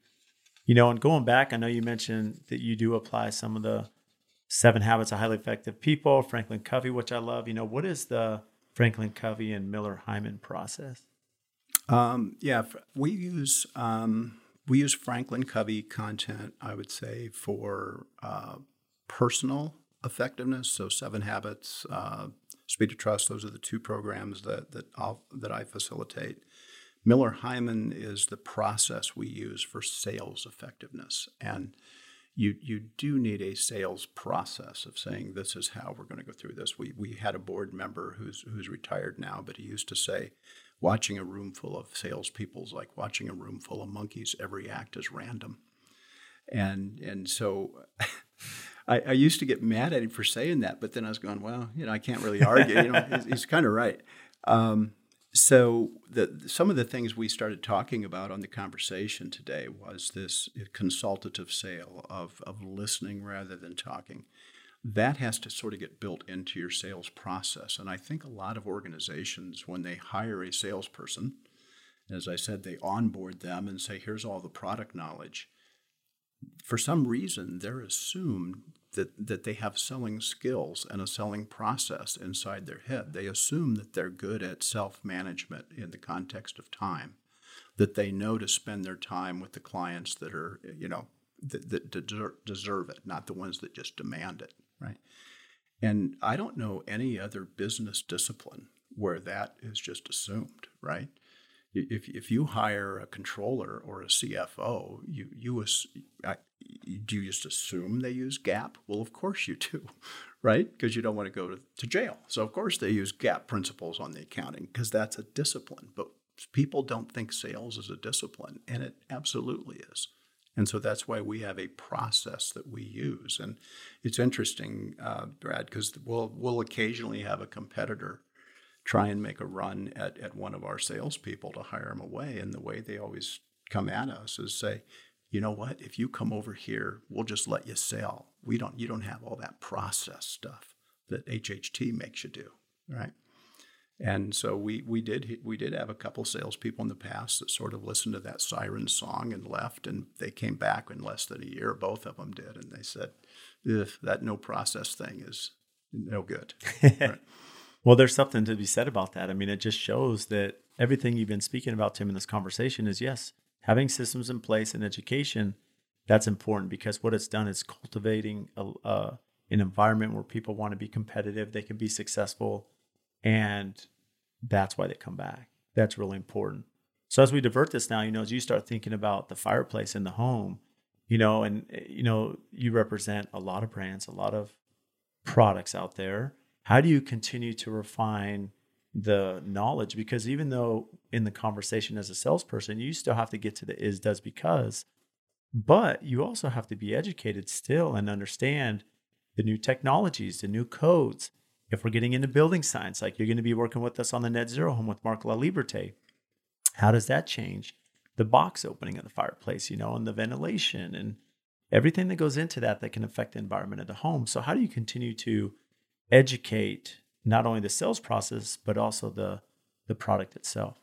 You know, and going back, I know you mentioned that you do apply some of the seven habits of highly effective people, Franklin Covey, which I love. You know, what is the Franklin Covey and Miller Heiman process? Um, yeah, we use um, we use Franklin Covey content. I would say for uh, personal effectiveness. So Seven Habits, uh, Speed of Trust. Those are the two programs that that I'll, that I facilitate. Miller Heiman is the process we use for sales effectiveness, and you you do need a sales process of saying this is how we're going to go through this. We we had a board member who's who's retired now, but he used to say, watching a room full of salespeople is like watching a room full of monkeys. Every act is random, and and so. [LAUGHS] I, I, used to get mad at him for saying that, but then I was going, well, you know, I can't really argue. You know, he's, he's kind of right. Um, so the, some of the things we started talking about on the conversation today was this consultative sale of, of listening rather than talking. That has to sort of get built into your sales process and i think a lot of organizations when they hire a salesperson as i said they onboard them and say here's all the product knowledge. For some reason they're assumed that, that they have selling skills and a selling process inside their head. They assume that they're good at self management in the context of time, that they know to spend their time with the clients that are, you know, that, that deserve it, not the ones that just demand it, right? And I don't know any other business discipline where that is just assumed, right? if, if you hire a controller or a CFO, you you do you just assume they use GAAP? Well, of course you do, [LAUGHS] right? Because you don't want to go to, to jail. So of course they use GAAP principles on the accounting because that's a discipline. But people don't think sales is a discipline, and it absolutely is. And so that's why we have a process that we use. And it's interesting, uh, Brad, because we'll we'll occasionally have a competitor try and make a run at, at one of our salespeople to hire them away. And the way they always come at us is say, you know what, if you come over here, we'll just let you sell. We don't you don't have all that process stuff that HHT makes you do, right? And so we we did we did have a couple salespeople in the past that sort of listened to that siren song and left, and they came back in less than a year. Both of them did, and they said, "That no process thing is no good." [LAUGHS] right? Well, there's something to be said about that. I mean, it just shows that everything you've been speaking about, Tim, in this conversation is yes, having systems in place in education, that's important because what it's done is cultivating a, an environment where people want to be competitive, they can be successful, and that's why they come back. That's really important. So as we divert this now, you know, as you start thinking about the fireplace in the home, you know, and you know, you represent a lot of brands, a lot of products out there how do you continue to refine the knowledge? Because even though in the conversation as a salesperson, you still have to get to the is, does, because, but you also have to be educated still and understand the new technologies, the new codes. If we're getting into building science, like you're going to be working with us on the net zero home with Mark LaLiberte, how does that change the box opening of the fireplace, you know, and the ventilation and everything that goes into that that can affect the environment of the home? So, how do you continue to educate not only the sales process but also the the product itself.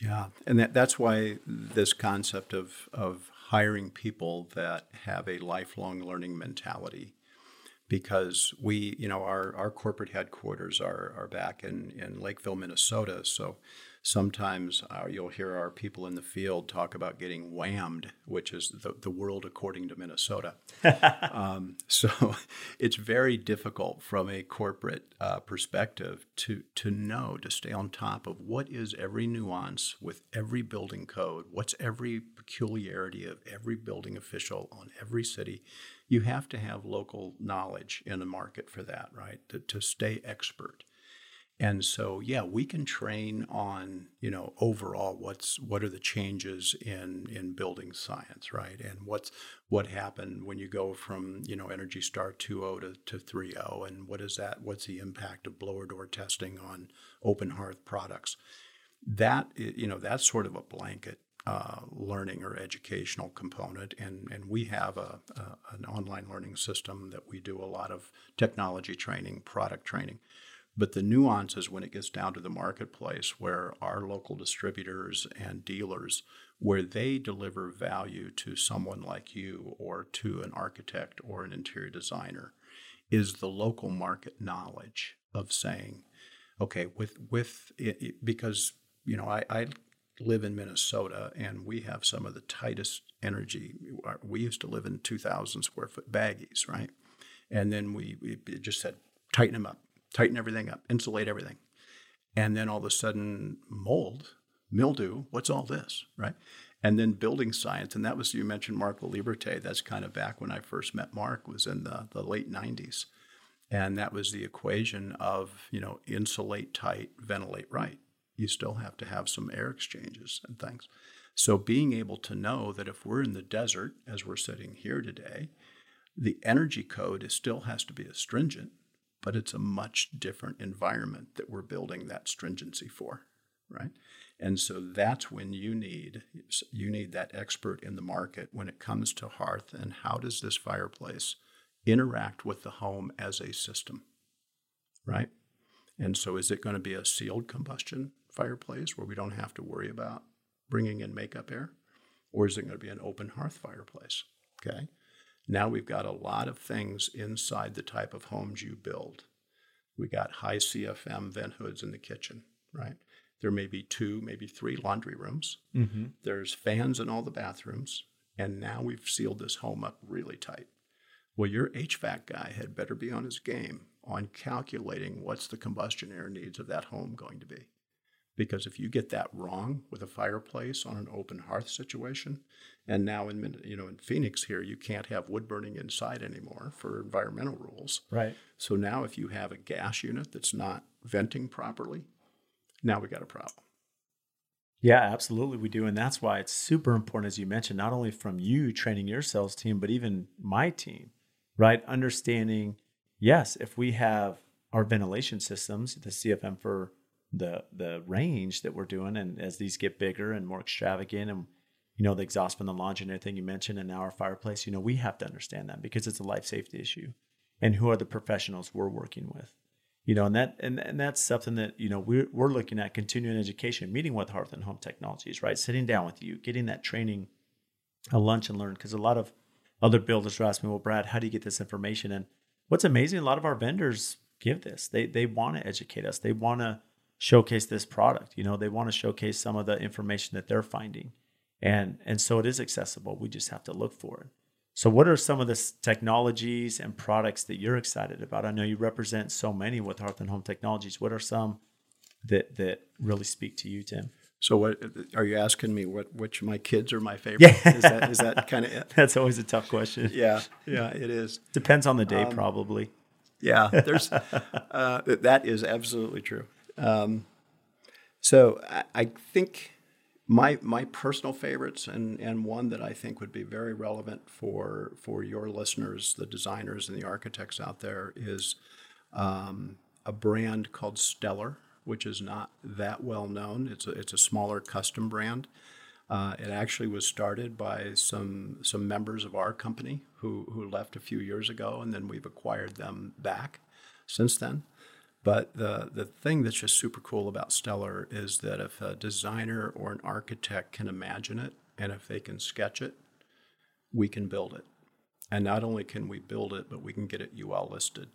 Yeah, and that, that's why this concept of of hiring people that have a lifelong learning mentality because we, you know, our, our corporate headquarters are, are back in, in Lakeville, Minnesota. So sometimes uh, you'll hear our people in the field talk about getting whammed, which is the, the world according to Minnesota. [LAUGHS] um, so [LAUGHS] it's very difficult from a corporate uh, perspective to, to know, to stay on top of what is every nuance with every building code, what's every peculiarity of every building official on every city. You have to have local knowledge in the market for that, right? To, to stay expert. And so, yeah, we can train on, you know, overall what's what are the changes in in building science, right? And what's what happened when you go from, you know, Energy Star 2.0 to, to 3.0 and what is that what's the impact of blower door testing on open hearth products? That you know, that's sort of a blanket uh, learning or educational component, and and we have a, a, an online learning system that we do a lot of technology training, product training. But the nuance is when it gets down to the marketplace where our local distributors and dealers, where they deliver value to someone like you or to an architect or an interior designer, is the local market knowledge of saying, okay, with with it, because you know I, I live in Minnesota and we have some of the tightest energy. We used to live in 2,000 square foot baggies, right? And then we, we just said, tighten them up, tighten everything up, insulate everything. And then all of a sudden, mold, mildew, what's all this, right? And then building science, and that was, you mentioned Mark Liberté. That's kind of back when I first met Mark, was in the, the late 90s. And that was the equation of, you know, insulate tight, ventilate right. You still have to have some air exchanges and things. So being able to know that if we're in the desert, as we're sitting here today, the energy code is, still has to be astringent, but it's a much different environment that we're building that stringency for, right? And so that's when you need you need that expert in the market when it comes to hearth and how does this fireplace interact with the home as a system, right? And so is it going to be a sealed combustion fireplace where we don't have to worry about bringing in makeup air? Or is it going to be an open hearth fireplace? Okay. Now we've got a lot of things inside the type of homes you build. We got high CFM vent hoods in the kitchen, right? There may be two, maybe three laundry rooms. Mm-hmm. There's fans in all the bathrooms. And now we've sealed this home up really tight. Well, your HVAC guy had better be on his game on calculating what's the combustion air needs of that home going to be. Because if you get that wrong with a fireplace on an open hearth situation, and now in you know in Phoenix here you can't have wood burning inside anymore for environmental rules. Right. So now if you have a gas unit that's not venting properly, now we got a problem. Yeah, absolutely we do and that's why it's super important as you mentioned not only from you training your sales team but even my team, right? Understanding yes, if we have our ventilation systems, the CFM for the the range that we're doing. And as these get bigger and more extravagant and you know the exhaust from the launch and everything you mentioned and now our fireplace you know we have to understand that because it's a life safety issue. And who are the professionals we're working with? You know and that and, and that's something that you know we're, we're looking at continuing education meeting with hearth and home technologies right? Sitting down with you getting that training a lunch and learn. Because a lot of other builders are asking well brad how do you get this information? And what's amazing a lot of our vendors give this. They they want to educate us. They want to showcase this product. You know, they want to showcase some of the information that they're finding. And and so it is accessible. We just have to look for it. So what are some of the technologies and products that you're excited about? I know you represent so many with Hearth and Home Technologies. What are some that that really speak to you, Tim? So what are you asking me? What which my kids are my favorite? Yeah. is that is that kind of it? [LAUGHS] That's always a tough question. Yeah, yeah, it is. Depends on the day, um, probably. Yeah, there's uh, that is absolutely true. Um, so I, I, think my my personal favorites and, and one that I think would be very relevant for for your listeners, the designers and the architects out there, is um, a brand called Stellar, which is not that well known. It's a, it's a smaller custom brand. Uh, it actually was started by some some members of our company who who left a few years ago, and then we've acquired them back since then. But the, the thing that's just super cool about Stellar is that if a designer or an architect can imagine it and if they can sketch it, we can build it. And not only can we build it, but we can get it UL listed.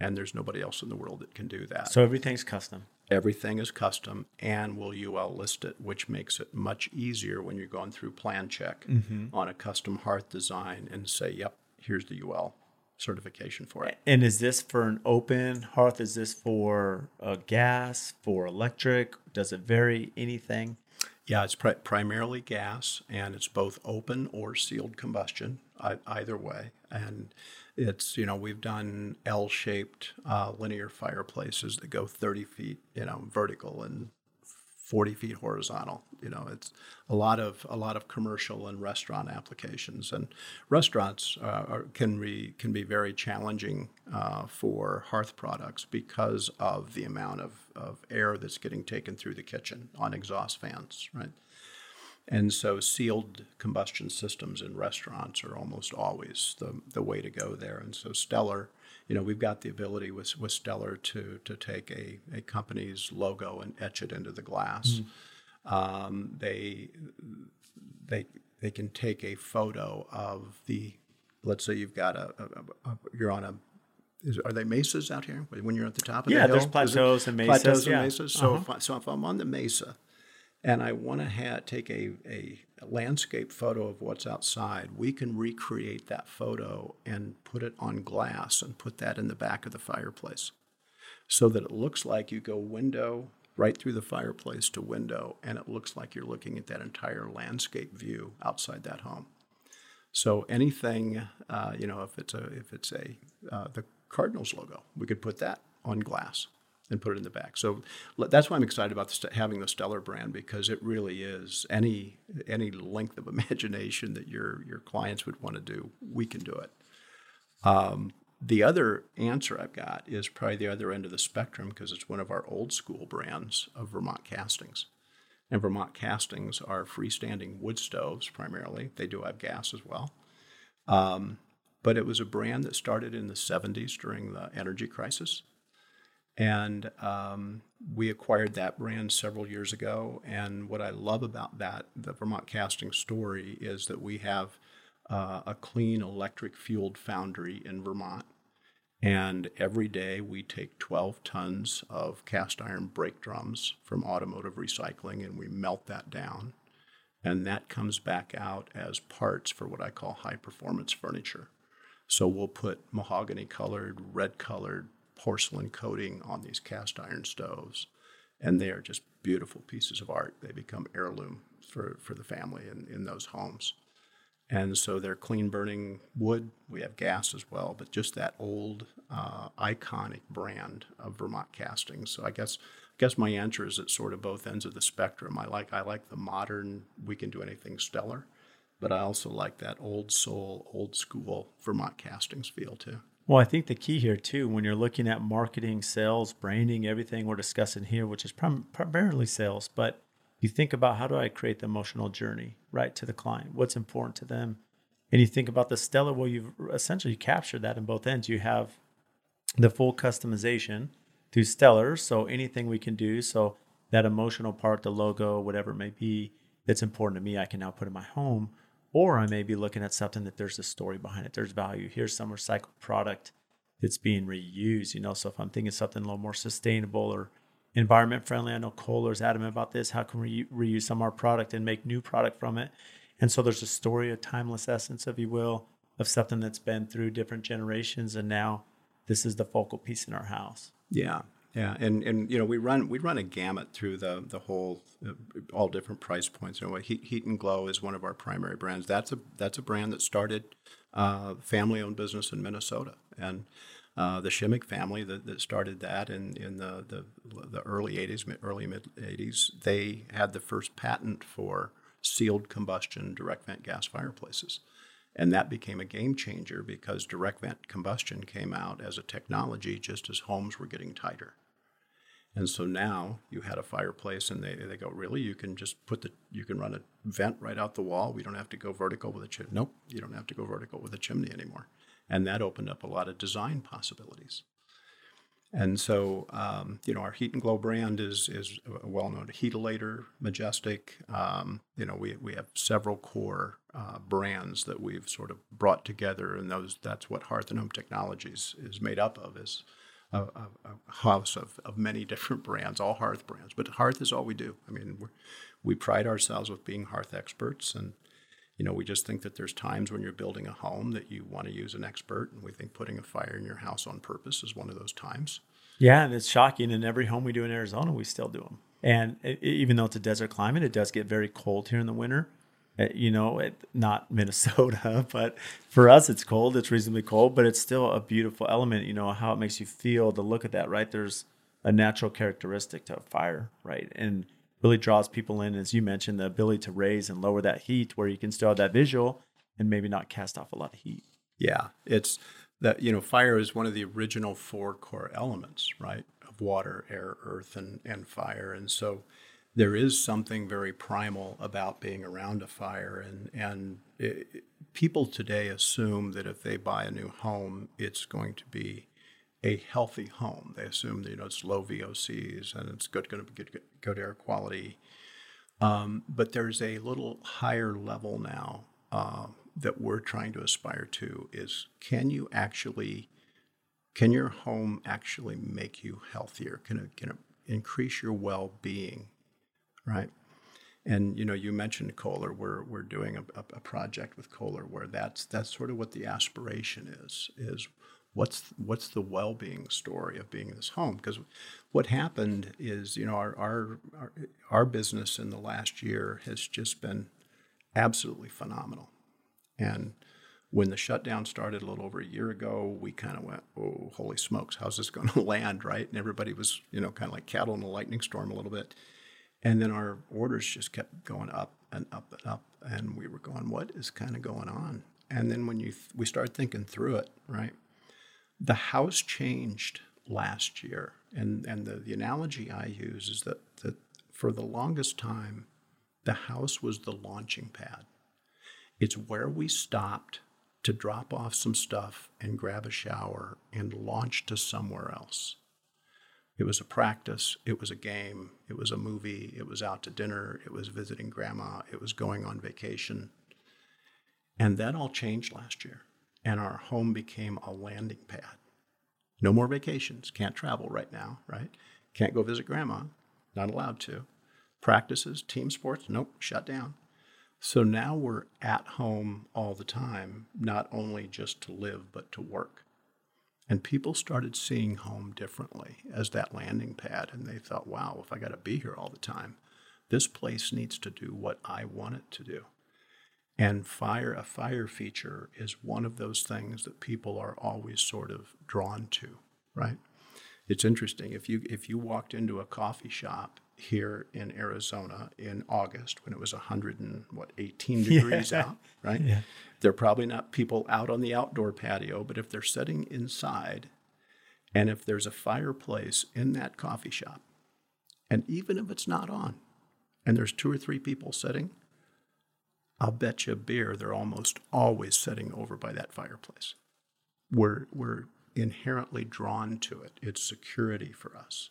And there's nobody else in the world that can do that. So everything's custom. Everything is custom and we'll UL list it, which makes it much easier when you're going through plan check mm-hmm. on a custom hearth design and say, yep, here's the UL certification for it. And is this for an open hearth? Is this for uh, gas, for electric? Does it vary anything? Yeah, it's pri- primarily gas, and it's both open or sealed combustion, I- either way. And it's you know we've done L-shaped uh, linear fireplaces that go 30 feet, you know, vertical and 40 feet horizontal. You know, it's a lot of a lot of commercial and restaurant applications, and restaurants uh, are, can be can be very challenging uh, for hearth products because of the amount of, of air that's getting taken through the kitchen on exhaust fans, right? And so sealed combustion systems in restaurants are almost always the, the way to go there. And so Stellar you know, we've got the ability with, with Stellar to, to take a, a company's logo and etch it into the glass. Mm. Um, they, they, they can take a photo of the, let's say you've got a, a, a you're on a, is, are they mesas out here when you're at the top of yeah, the hill? Yeah, there's plateaus and mesas. Plateaus yeah. and mesas. So, uh-huh. if I, so if I'm on the mesa and I want to ha- take a, a, a, landscape photo of what's outside, we can recreate that photo and put it on glass and put that in the back of the fireplace so that it looks like you go window right through the fireplace to window and it looks like you're looking at that entire landscape view outside that home. So anything, uh, you know, if it's a if it's a uh, the Cardinals logo, we could put that on glass and put it in the back. So that's why I'm excited about the, having the Stellar brand because it really is any any length of [LAUGHS] imagination that your your clients would want to do, we can do it. Um, the other answer I've got is probably the other end of the spectrum because it's one of our old school brands of Vermont castings. And Vermont castings are freestanding wood stoves primarily. They do have gas as well. Um, but it was a brand that started in the 70s during the energy crisis. And um, we acquired that brand several years ago. And what I love about that, the Vermont Casting story, is that we have uh, a clean electric fueled foundry in Vermont. And every day we take 12 tons of cast iron brake drums from automotive recycling and we melt that down. And that comes back out as parts for what I call high performance furniture. So we'll put mahogany colored, red colored, porcelain coating on these cast iron stoves. And they are just beautiful pieces of art. They become heirloom for, for the family in, in those homes. And so they're clean burning wood. We have gas as well, but just that old uh, iconic brand of Vermont casting. So I guess I guess my answer is at sort of both ends of the spectrum. I like I like the modern. We can do anything stellar, but I also like that old soul, old school Vermont castings feel too. Well, I think the key here too, when you're looking at marketing, sales, branding, everything we're discussing here, which is prim- primarily sales, but you think about how do I create the emotional journey right to the client? What's important to them? And you think about the Stellar, well, you've essentially captured that in both ends. You have the full customization through Stellar, so anything we can do, so that emotional part, the logo, whatever it may be, that's important to me, I can now put in my home or I may be looking at something that there's a story behind it. There's value. Here's some recycled product that's being reused. You know, so if I'm thinking something a little more sustainable or environment friendly, I know Kohler's adamant about this. How can we reuse some of our product and make new product from it? And so there's a story, a timeless essence, if you will, of something that's been through different generations, and now this is the focal piece in our house. Yeah, yeah, and and you know we run we run a gamut through the the whole uh, all different price points. You know, Heat, Heat and Glo is one of our primary brands. That's a that's a brand that started uh, family owned business in Minnesota, and uh, the Shimek family that, that started that in in the, the the early '80s, early mid '80s. They had the first patent for sealed combustion direct vent gas fireplaces. And that became a game changer because direct vent combustion came out as a technology just as homes were getting tighter. And so now you had a fireplace, and they, they go, really? You can just put the you can run a vent right out the wall. We don't have to go vertical with a chimney. Nope, you don't have to go vertical with a chimney anymore. And that opened up a lot of design possibilities. And so, um, you know, our Heat and Glo brand is is a well-known Heatilator, Majestic. Um, you know, we we have several core uh, brands that we've sort of brought together, and those that's what Hearth and Home Technologies is made up of. Is a, a, house of, of many different brands, all hearth brands. But hearth is all we do. I mean, we pride ourselves with being hearth experts, and you know, we just think that there's times when you're building a home that you want to use an expert, and we think putting a fire in your house on purpose is one of those times. Yeah, and it's shocking. In every home we do in Arizona, we still do them. And it, even though it's a desert climate, it does get very cold here in the winter. Uh, you know, it, not [LAUGHS] Minnesota, but for us, it's cold. It's reasonably cold, but it's still a beautiful element. You know, how it makes you feel to look at that, right? There's a natural characteristic to fire, right? And really draws people in, as you mentioned, the ability to raise and lower that heat where you can still have that visual and maybe not cast off a lot of heat. Yeah, it's that, you know, fire is one of the original four core elements, right? Of water, air, earth, and, and fire. And so, there is something very primal about being around a fire and and it, people today assume that if they buy a new home, it's going to be a healthy home. They assume that you know it's low VOCs and it's good, going to be good, good air quality. Um, but there's a little higher level now uh, that we're trying to aspire to is can you actually can your home actually make you healthier? Can it, can it increase your well-being, right? And you know, you mentioned Kohler. We're we're doing a, a, project with Kohler where that's that's sort of what the aspiration is. Is what's what's the well-being story of being in this home? Because what happened is, you know, our, our our our business in the last year has just been absolutely phenomenal, and when the shutdown started a little over a year ago, we kind of went, "Oh, holy smokes, how's this going [LAUGHS] to land?" Right? And everybody was, you know, kind of like cattle in a lightning storm a little bit. And then our orders just kept going up and up and up, and we were going, "What is kind of going on?" And then when you th- we started thinking through it, right? The house changed last year, and and the, the analogy I use is that that for the longest time, the house was the launching pad. It's where we stopped to drop off some stuff and grab a shower and launch to somewhere else. It was a practice, it was a game, it was a movie, it was out to dinner, it was visiting grandma, it was going on vacation. And that all changed last year. And our home became a landing pad. No more vacations, can't travel right now, right? Can't go visit grandma, not allowed to. Practices, team sports, nope, shut down. So now we're at home all the time, not only just to live, but to work. And people started seeing home differently as that landing pad. And they thought, wow, if I got to be here all the time, this place needs to do what I want it to do. And fire, a fire feature is one of those things that people are always sort of drawn to, right? It's interesting. If you if you walked into a coffee shop here in Arizona in August when it was 100 and what 18 [LAUGHS] degrees yeah. out, right? Yeah. They're probably not people out on the outdoor patio, but if they're sitting inside and if there's a fireplace in that coffee shop, and even if it's not on, and there's two or three people sitting, I'll bet you a beer they're almost always sitting over by that fireplace. We're, we're inherently drawn to it. It's security for us.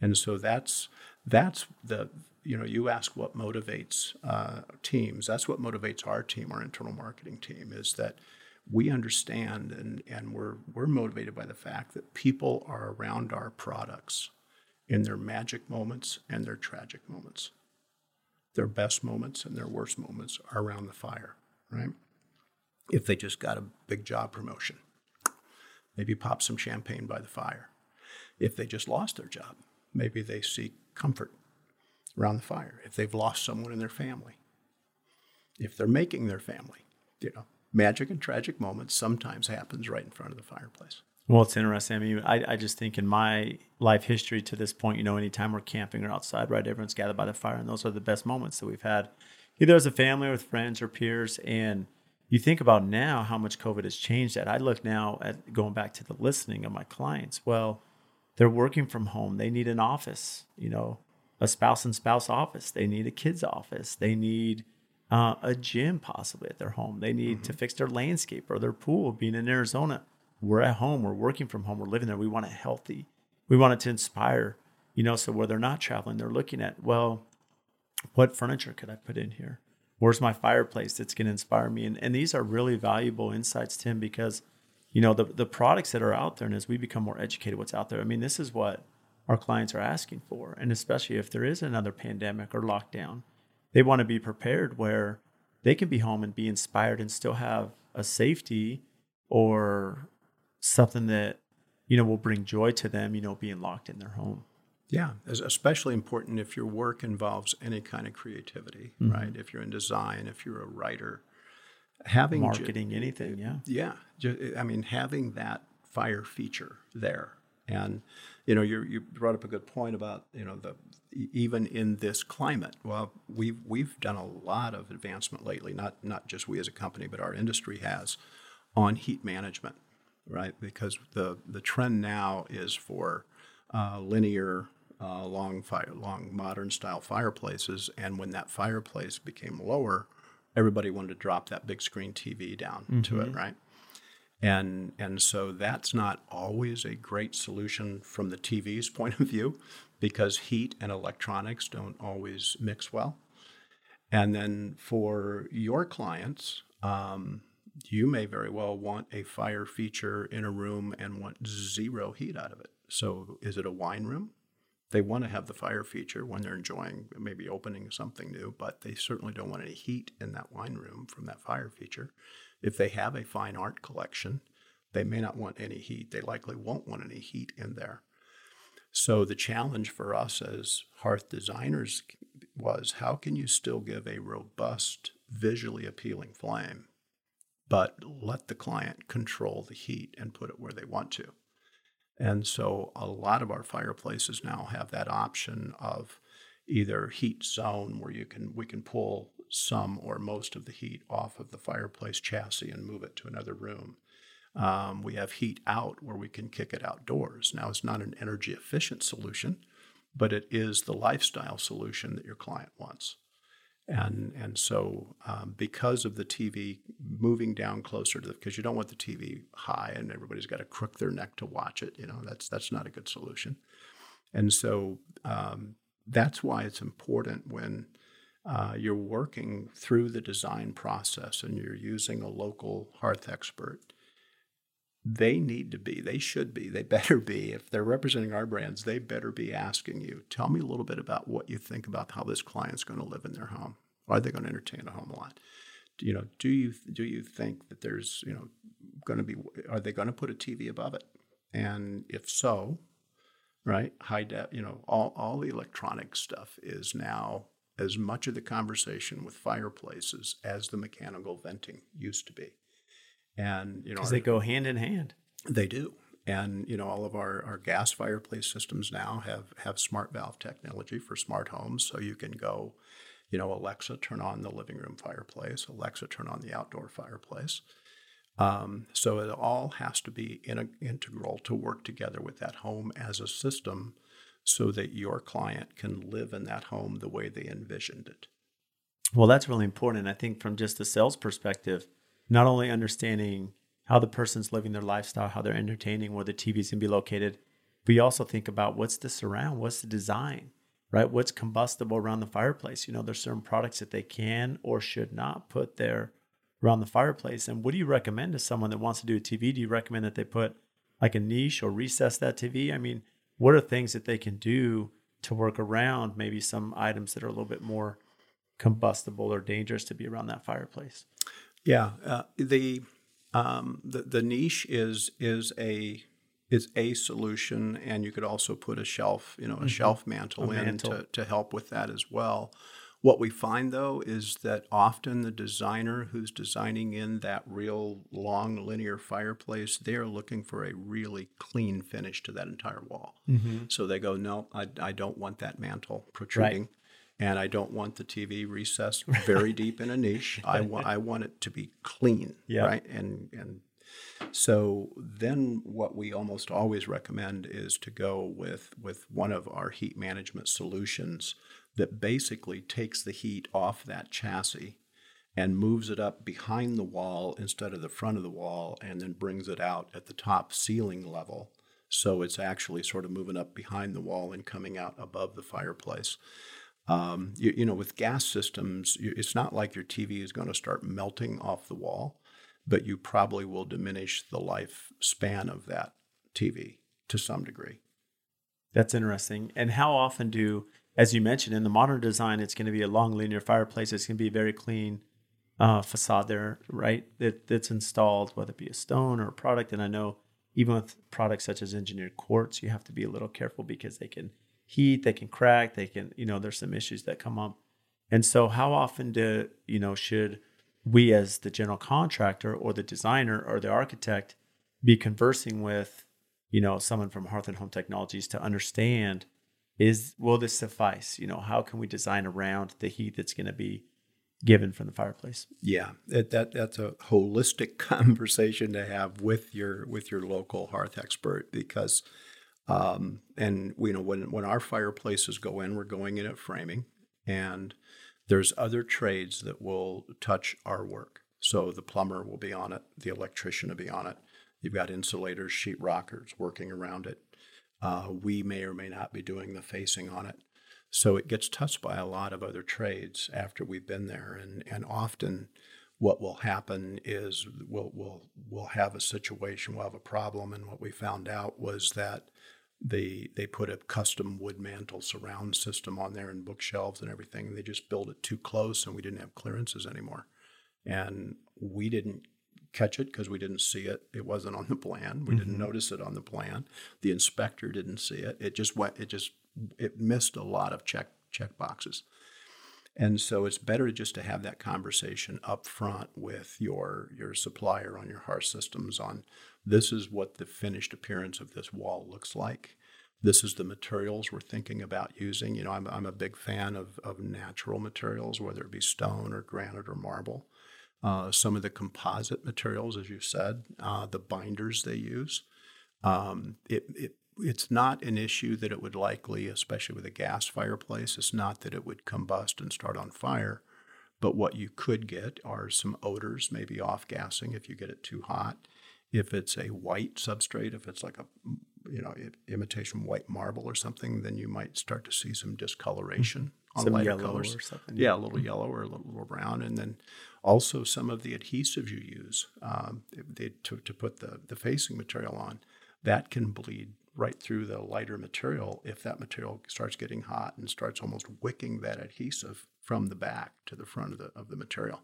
And so that's that's the you know you ask what motivates uh, teams. That's what motivates our team, our internal marketing team, is that we understand and and we're we're motivated by the fact that people are around our products in their magic moments and their tragic moments. Their best moments and their worst moments are around the fire, right? If they just got a big job promotion, maybe pop some champagne by the fire. If they just lost their job, maybe they seek comfort around the fire. If they've lost someone in their family, if they're making their family, you know, magic and tragic moments sometimes happens right in front of the fireplace. Well, it's interesting. I mean, I, I just think in my life history to this point, you know, anytime we're camping or outside, right, everyone's gathered by the fire, and those are the best moments that we've had, either as a family or with friends or peers. And you think about now how much COVID has changed that. I look now at going back to the listening of my clients. Well, they're working from home. They need an office, you know, a spouse and spouse office. They need a kid's office. They need uh, a gym possibly at their home. They need mm-hmm. to fix their landscape or their pool. Being in Arizona, we're at home. We're working from home. We're living there. We want it healthy. We want it to inspire, you know. So where they're not traveling, they're looking at well, what furniture could I put in here? Where's my fireplace that's going to inspire me? And, and these are really valuable insights, Tim, because you know the the products that are out there and as we become more educated what's out there i mean this is what our clients are asking for. And especially if there is another pandemic or lockdown they want to be prepared where they can be home and be inspired and still have a safety or something that you know will bring joy to them you know being locked in their home. Yeah especially important if your work involves any kind of creativity mm-hmm. right? If you're in design if you're a writer having marketing, ju- anything, yeah, yeah. Ju- I mean, having that fire feature there, and you know, you you brought up a good point about you know the even in this climate. Well, we've we've done a lot of advancement lately. Not not just we as a company, but our industry has on heat management, right? Because the the trend now is for uh, linear uh, long fire, long modern style fireplaces, and when that fireplace became lower, everybody wanted to drop that big screen TV down mm-hmm. to it, mm-hmm. right? And and so that's not always a great solution from the TV's [LAUGHS] point of view because heat and electronics don't always mix well. And then for your clients, um, you may very well want a fire feature in a room and want zero heat out of it. So, is it a wine room? They want to have the fire feature when they're enjoying maybe opening something new, but they certainly don't want any heat in that wine room from that fire feature. If they have a fine art collection, they may not want any heat. They likely won't want any heat in there. So the challenge for us as hearth designers was how can you still give a robust, visually appealing flame, but let the client control the heat and put it where they want to? And so a lot of our fireplaces now have that option of either heat zone where you can we can pull some or most of the heat off of the fireplace chassis and move it to another room. Um, we have heat out where we can kick it outdoors. Now it's not an energy efficient solution, but it is the lifestyle solution that your client wants. And, and so, um, because of the TV moving down closer to the, because you don't want the TV high and everybody's got to crook their neck to watch it, you know, that's, that's not a good solution. And so, um, that's why it's important when uh, you're working through the design process and you're using a local hearth expert. They need to be, they should be, they better be, if they're representing our brands, they better be asking you, tell me a little bit about what you think about how this client's going to live in their home. Are they going to entertain a home a lot? You know, do you do you think that there's you know going to be are they going to put a TV above it? And if so, right, high def, you know, all all the electronic stuff is now as much of the conversation with fireplaces as the mechanical venting used to be. And you know, because they go hand in hand. They do and you know all of our, our gas fireplace systems now have have smart valve technology for smart homes so you can go you know, Alexa, turn on the living room fireplace, Alexa, turn on the outdoor fireplace. Um, so it all has to be in a, integral to work together with that home as a system so that your client can live in that home the way they envisioned it. Well, that's really important. I think from just the sales perspective, not only understanding how the person's living their lifestyle, how they're entertaining, where the TV's can be located, but you also think about what's the surround, what's the design, right? What's combustible around the fireplace? You know, there's certain products that they can or should not put there around the fireplace. And what do you recommend to someone that wants to do a TV? Do you recommend that they put like a niche or recess that TV? I mean, what are things that they can do to work around maybe some items that are a little bit more combustible or dangerous to be around that fireplace? Yeah, uh, the um, the the niche is is a is a solution, and you could also put a shelf, you know, a mm-hmm. shelf mantle a in mantle. To, to help with that as well. What we find though is that often the designer who's designing in that real long linear fireplace, they're looking for a really clean finish to that entire wall. Mm-hmm. So they go, no, I, I, don't want that mantle protruding. Right. And I don't want the TV recessed [LAUGHS] very deep in a niche. I want I want it to be clean, yep. right? And and so then what we almost always recommend is to go with, with one of our heat management solutions that basically takes the heat off that chassis and moves it up behind the wall instead of the front of the wall and then brings it out at the top ceiling level. So it's actually sort of moving up behind the wall and coming out above the fireplace. Um, you, you, know, with gas systems, it's not like your TV is going to start melting off the wall but you probably will diminish the lifespan of that TV to some degree. That's interesting. And how often do, as you mentioned, in the modern design, it's going to be a long linear fireplace. It's going to be a very clean uh, facade there, right? That, that's installed, whether it be a stone or a product. And I know even with products such as engineered quartz, you have to be a little careful because they can heat, they can crack, they can, you know, there's some issues that come up. And so, how often do you know should we as the general contractor or the designer or the architect be conversing with you know someone from hearth and home technologies to understand is will this suffice you know how can we design around the heat that's going to be given from the fireplace yeah it, that that's a holistic [LAUGHS] conversation to have with your with your local hearth expert because um, and you know when when our fireplaces go in we're going in at framing and There's other trades that will touch our work. So the plumber will be on it, the electrician will be on it. You've got insulators, sheetrockers working around it. Uh, we may or may not be doing the facing on it. So it gets touched by a lot of other trades after we've been there. And, and often what will happen is we'll, we'll, we'll have a situation, we'll have a problem. And what we found out was that they, they put a custom wood mantle surround system on there and bookshelves and everything. And they just built it too close and we didn't have clearances anymore. And we didn't catch it because we didn't see it. It wasn't on the plan. We mm-hmm. didn't notice it on the plan. The inspector didn't see it. It just went. It just it missed a lot of check check boxes. And so it's better just to have that conversation up front with your your supplier on your hearth systems on this is what the finished appearance of this wall looks like. This is the materials we're thinking about using. You know, I'm, I'm a big fan of, of natural materials, whether it be stone or granite or marble. Uh, some of the composite materials, as you said, uh, the binders they use. Um, it, it, it's not an issue that it would likely, especially with a gas fireplace, it's not that it would combust and start on fire. But what you could get are some odors, maybe off gassing if you get it too hot. If it's a white substrate, if it's like a you know imitation white marble or something, then you might start to see some discoloration on some lighter colors. Or something. Yeah, a little yellow or a little brown, and then also some of the adhesives you use um, they, to, to put the, the facing material on, that can bleed right through the lighter material if that material starts getting hot and starts almost wicking that adhesive from the back to the front of the, of the material.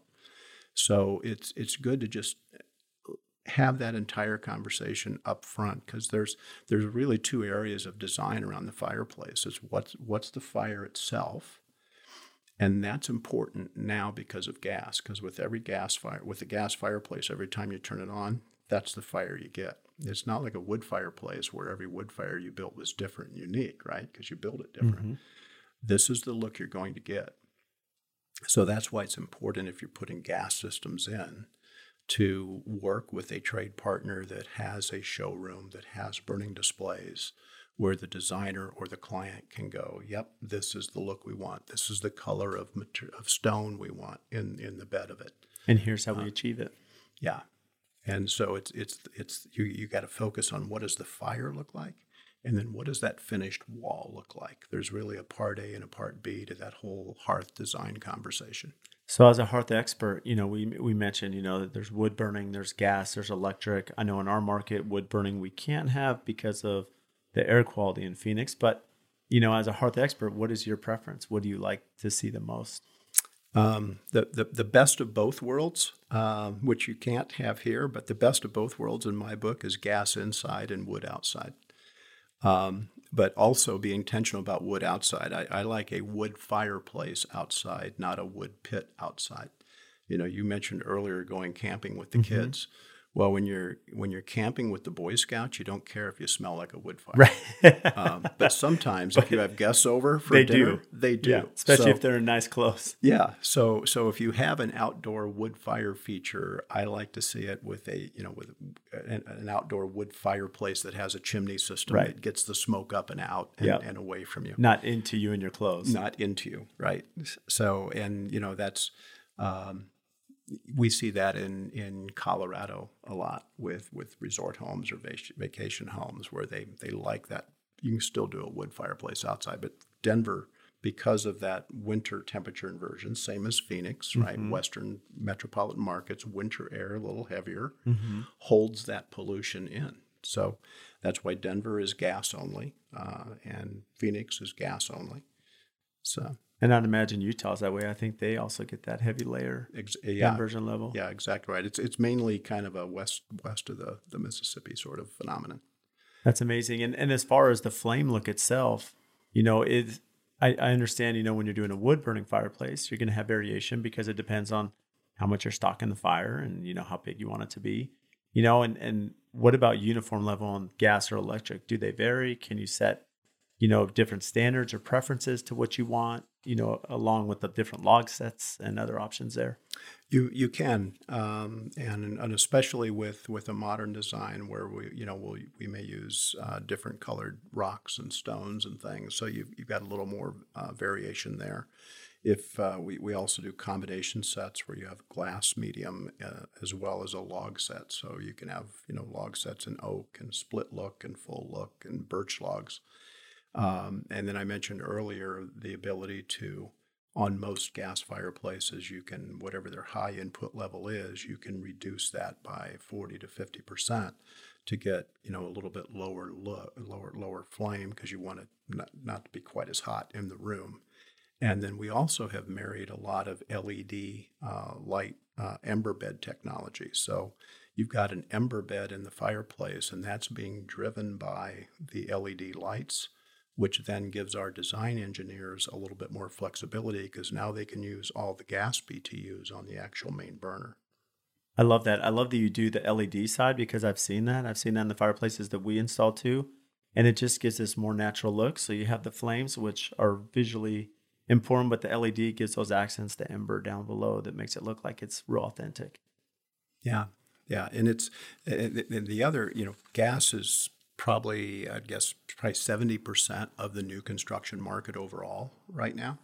So it's, it's good to just uh, have that entire conversation up front because there's there's really two areas of design around the fireplace. It's what's what's the fire itself, and that's important now because of gas. Because with every gas fire, with a gas fireplace, every time you turn it on, that's the fire you get. It's not like a wood fireplace where every wood fire you built was different and unique, right? Because you build it different. Mm-hmm. This is the look you're going to get. So that's why it's important if you're putting gas systems in to work with a trade partner that has a showroom, that has burning displays, where the designer or the client can go, yep, this is the look we want. This is the color of, mater- of stone we want in, in the bed of it. And here's how uh, we achieve it. Yeah. And so it's, it's, it's, you, you got to focus on what does the fire look like? And then what does that finished wall look like? There's really a part A and a part B to that whole hearth design conversation. So, as a hearth expert, you know, we we mentioned, you know, that there's wood burning, there's gas, there's electric. I know in our market, wood burning we can't have because of the air quality in Phoenix. But you know, as a hearth expert, what is your preference? What do you like to see the most? Um, the, the the best of both worlds, um, which you can't have here, but the best of both worlds in my book is gas inside and wood outside. Um, but also be intentional about wood outside. I, I, like a wood fireplace outside, not a wood pit outside. You know, you mentioned earlier going camping with the mm-hmm. kids. Well, when you're when you're camping with the Boy Scouts, you don't care if you smell like a wood fire. Right. um, but sometimes, but if you [LAUGHS] have guests over for they dinner, do. they do. Yeah, especially so, if they're in nice clothes. Yeah. So so if you have an outdoor wood fire feature, I like to see it with a you know with an, an outdoor wood fireplace that has a chimney system right. that gets the smoke up and out and, yep. and away from you, not into you and your clothes. Not into you, right? So and you know that's. Um, we see that in, in Colorado a lot with, with resort homes or vacation homes where they, they like that. You can still do a wood fireplace outside, but Denver, because of that winter temperature inversion, same as Phoenix, mm-hmm. right? Western metropolitan markets, winter air a little heavier, mm-hmm. holds that pollution in. So that's why Denver is gas only uh, and Phoenix is gas only. So and I'd imagine Utah's that way. I think they also get that heavy layer Ex- yeah. conversion level. Yeah, exactly right. It's it's mainly kind of a west west of the, the Mississippi sort of phenomenon. That's amazing. And and as far as the flame look itself, you know, it I, I understand, you know, when you're doing a wood burning fireplace, you're gonna have variation because it depends on how much you're stocking the fire and you know how big you want it to be. You know, and and what about uniform level on gas or electric? Do they vary? Can you set you know, different standards or preferences to what you want, you know, along with the different log sets and other options there? You you can, um, and and especially with with a modern design where we you know we we may use uh, different colored rocks and stones and things, so you've you've got a little more uh, variation there. if uh, we, we also do combination sets where you have glass medium uh, as well as a log set. So you can have, you know, log sets in oak and split look and full look and birch logs. Um, and then I mentioned earlier the ability to, on most gas fireplaces, you can, whatever their high input level is, you can reduce that by 40 to 50% to get, you know, a little bit lower, lower, lower flame because you want it not, not to be quite as hot in the room. And then we also have married a lot of LED uh, light uh, ember bed technology. So you've got an ember bed in the fireplace, and that's being driven by the LED lights, which then gives our design engineers a little bit more flexibility because now they can use all the gas BTUs on the actual main burner. I love that. I love that you do the LED side because I've seen that. I've seen that in the fireplaces that we install too. And it just gives this more natural look. So you have the flames, which are visually important, but the LED gives those accents to ember down below that makes it look like it's real authentic. Yeah, yeah, and it's and the other, you know, gas is probably I guess probably seventy percent of the new construction market overall right now,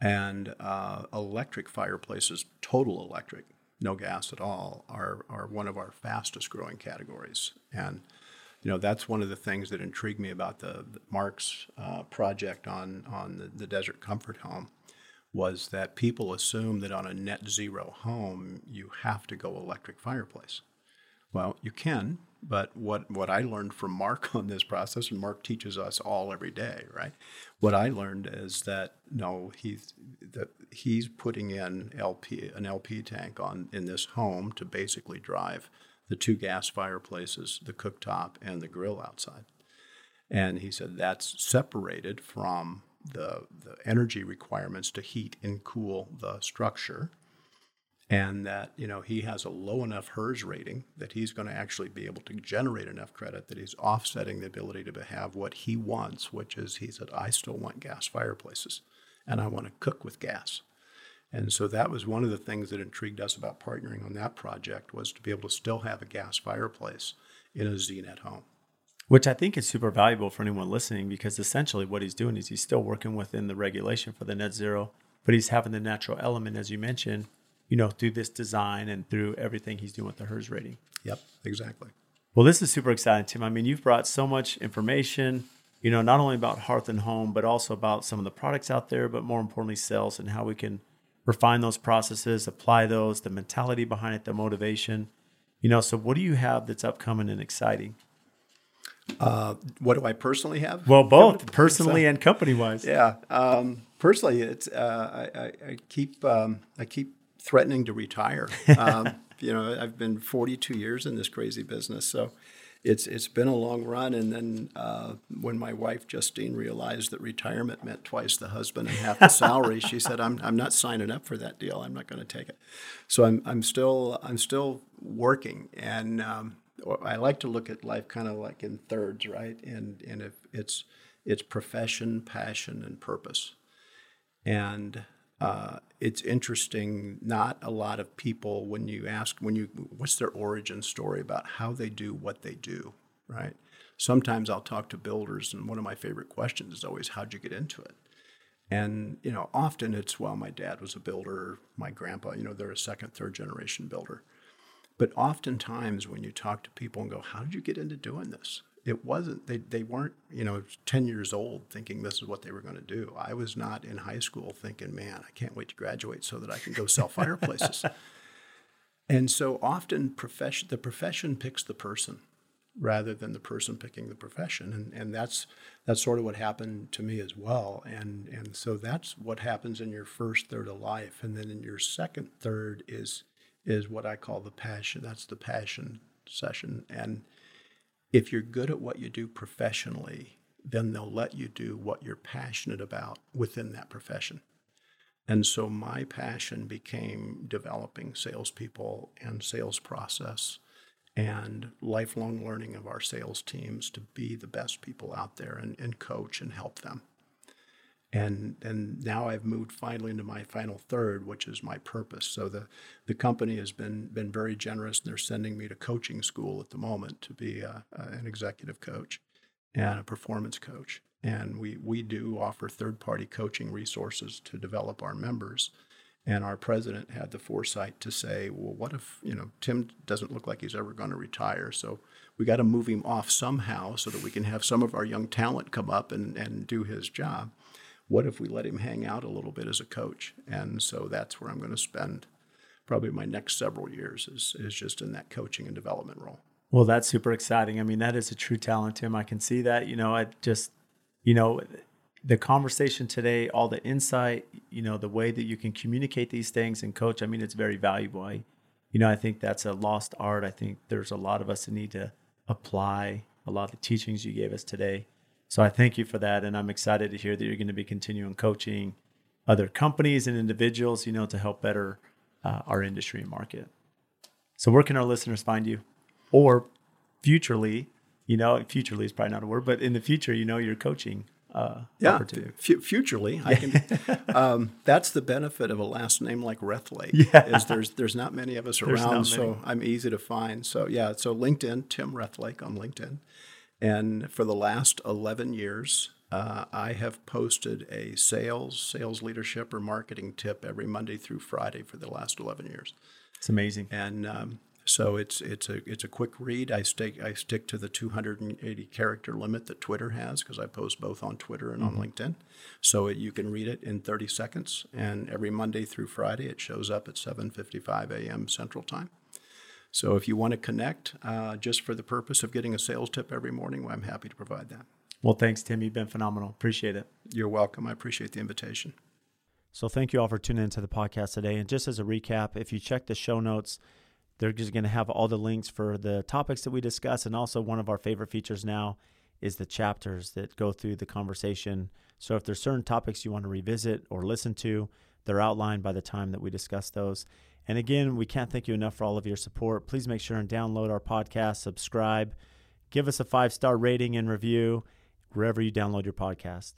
and uh, electric fireplaces, total electric, no gas at all, are are one of our fastest growing categories, and you know that's one of the things that intrigued me about the, the Mark's uh, project on on the, the Desert Comfort Home was that people assume that on a net zero home you have to go electric fireplace. Well, you can, but what what I learned from Mark [LAUGHS] on this process, and Mark teaches us all every day, right? What I learned is that no, he's that he's putting in LP an LP tank on in this home to basically drive the two gas fireplaces, the cooktop, and the grill outside. And he said that's separated from the, the energy requirements to heat and cool the structure. And that, you know, he has a low enough HERS rating that he's going to actually be able to generate enough credit that he's offsetting the ability to have what he wants, which is he said, I still want gas fireplaces and I want to cook with gas. And so that was one of the things that intrigued us about partnering on that project was to be able to still have a gas fireplace in a ZNet home. Which I think is super valuable for anyone listening because essentially what he's doing is he's still working within the regulation for the net zero, but he's having the natural element, as you mentioned, you know, through this design and through everything he's doing with the HERS rating. Yep, exactly. Well, this is super exciting, Tim. I mean, you've brought so much information, you know, not only about Hearth and Home, but also about some of the products out there, but more importantly, sales and how we can refine those processes, apply those, the mentality behind it, the motivation. You know, so what do you have that's upcoming and exciting? Uh, what do I personally have? Well, [LAUGHS] both personally so, and company wise. Yeah, um, personally, it's uh, I, I, keep um, I keep threatening to retire. [LAUGHS] Um, you know, I've been 42 years in this crazy business, so it's it's been a long run. And then uh, when my wife Justine realized that retirement meant twice the husband and half the salary, she said, "I'm I'm not signing up for that deal. I'm not going to take it." So I'm I'm still I'm still working, and um, I like to look at life kind of like in thirds, right? And and if it's it's profession, passion, and purpose, and uh, it's interesting. Not a lot of people, when you ask, when you, what's their origin story about how they do what they do, right? Sometimes I'll talk to builders, and one of my favorite questions is always, how'd you get into it? And, you know, often it's, well, my dad was a builder, my grandpa, you know, they're a second, third generation builder. But oftentimes when you talk to people and go, how did you get into doing this? It wasn't they, they weren't you know 10 years old thinking this is what they were going to do. I was not in high school thinking man i can't wait to graduate so that i can go sell fireplaces [LAUGHS] and so often profession the profession picks the person rather than the person picking the profession and, and that's that's sort of what happened to me as well. And and so that's what happens in your first third of life and then in your second third is is what i call the passion that's the passion session. And if you're good at what you do professionally, then they'll let you do what you're passionate about within that profession. And so my passion became developing salespeople and sales process and lifelong learning of our sales teams to be the best people out there and, and coach and help them and and now I've moved finally into my final third, which is my purpose. So the the company has been been very generous. And they're sending me to coaching school at the moment to be a, a, an executive coach and a performance coach. And we, we do offer third party coaching resources to develop our members. And our president had the foresight to say, well, what if, you know, Tim doesn't look like he's ever going to retire. So we got to move him off somehow so that we can have some of our young talent come up and, and do his job. What if we let him hang out a little bit as a coach? And so that's where I'm going to spend probably my next several years is, is just in that coaching and development role. Well, that's super exciting. I mean, that is a true talent, Tim. I can see that. You know, I just, you know, the conversation today, all the insight, you know, the way that you can communicate these things and coach, I mean, it's very valuable. I, you know, I think that's a lost art. I think there's a lot of us that need to apply a lot of the teachings you gave us today. So I thank you for that. And I'm excited to hear that you're going to be continuing coaching other companies and individuals, you know, to help better uh, our industry and market. So where can our listeners find you? Or futurely, you know, futurely is probably not a word, but in the future, you know, you're coaching uh, yeah, f- futurely, I can. [LAUGHS] [LAUGHS] um, that's the benefit of a last name like Rethlake. Yeah. is there's there's not many of us around, so I'm easy to find. So yeah, so LinkedIn, Tim Rethlake on LinkedIn, and for the last 11 years, uh, I have posted a sales, sales leadership, or marketing tip every Monday through Friday for the last 11 years. It's amazing. And um, so it's it's a it's a quick read. I stick I stick to the 280 character limit that Twitter has because I post both on Twitter and mm-hmm. on LinkedIn. So it, you can read it in 30 seconds, and every Monday through Friday it shows up at 7:55 a.m. Central Time. So if you want to connect, uh, just for the purpose of getting a sales tip every morning, well, I'm happy to provide that. Well, thanks, Tim. You've been phenomenal. Appreciate it. You're welcome. I appreciate the invitation. So thank you all for tuning into the podcast today. And just as a recap, if you check the show notes they're just going to have all the links for the topics that we discuss. And also, one of our favorite features now is the chapters that go through the conversation. So, if there's certain topics you want to revisit or listen to, they're outlined by the time that we discuss those. And again, we can't thank you enough for all of your support. Please make sure and download our podcast, subscribe, give us a five star rating and review wherever you download your podcast.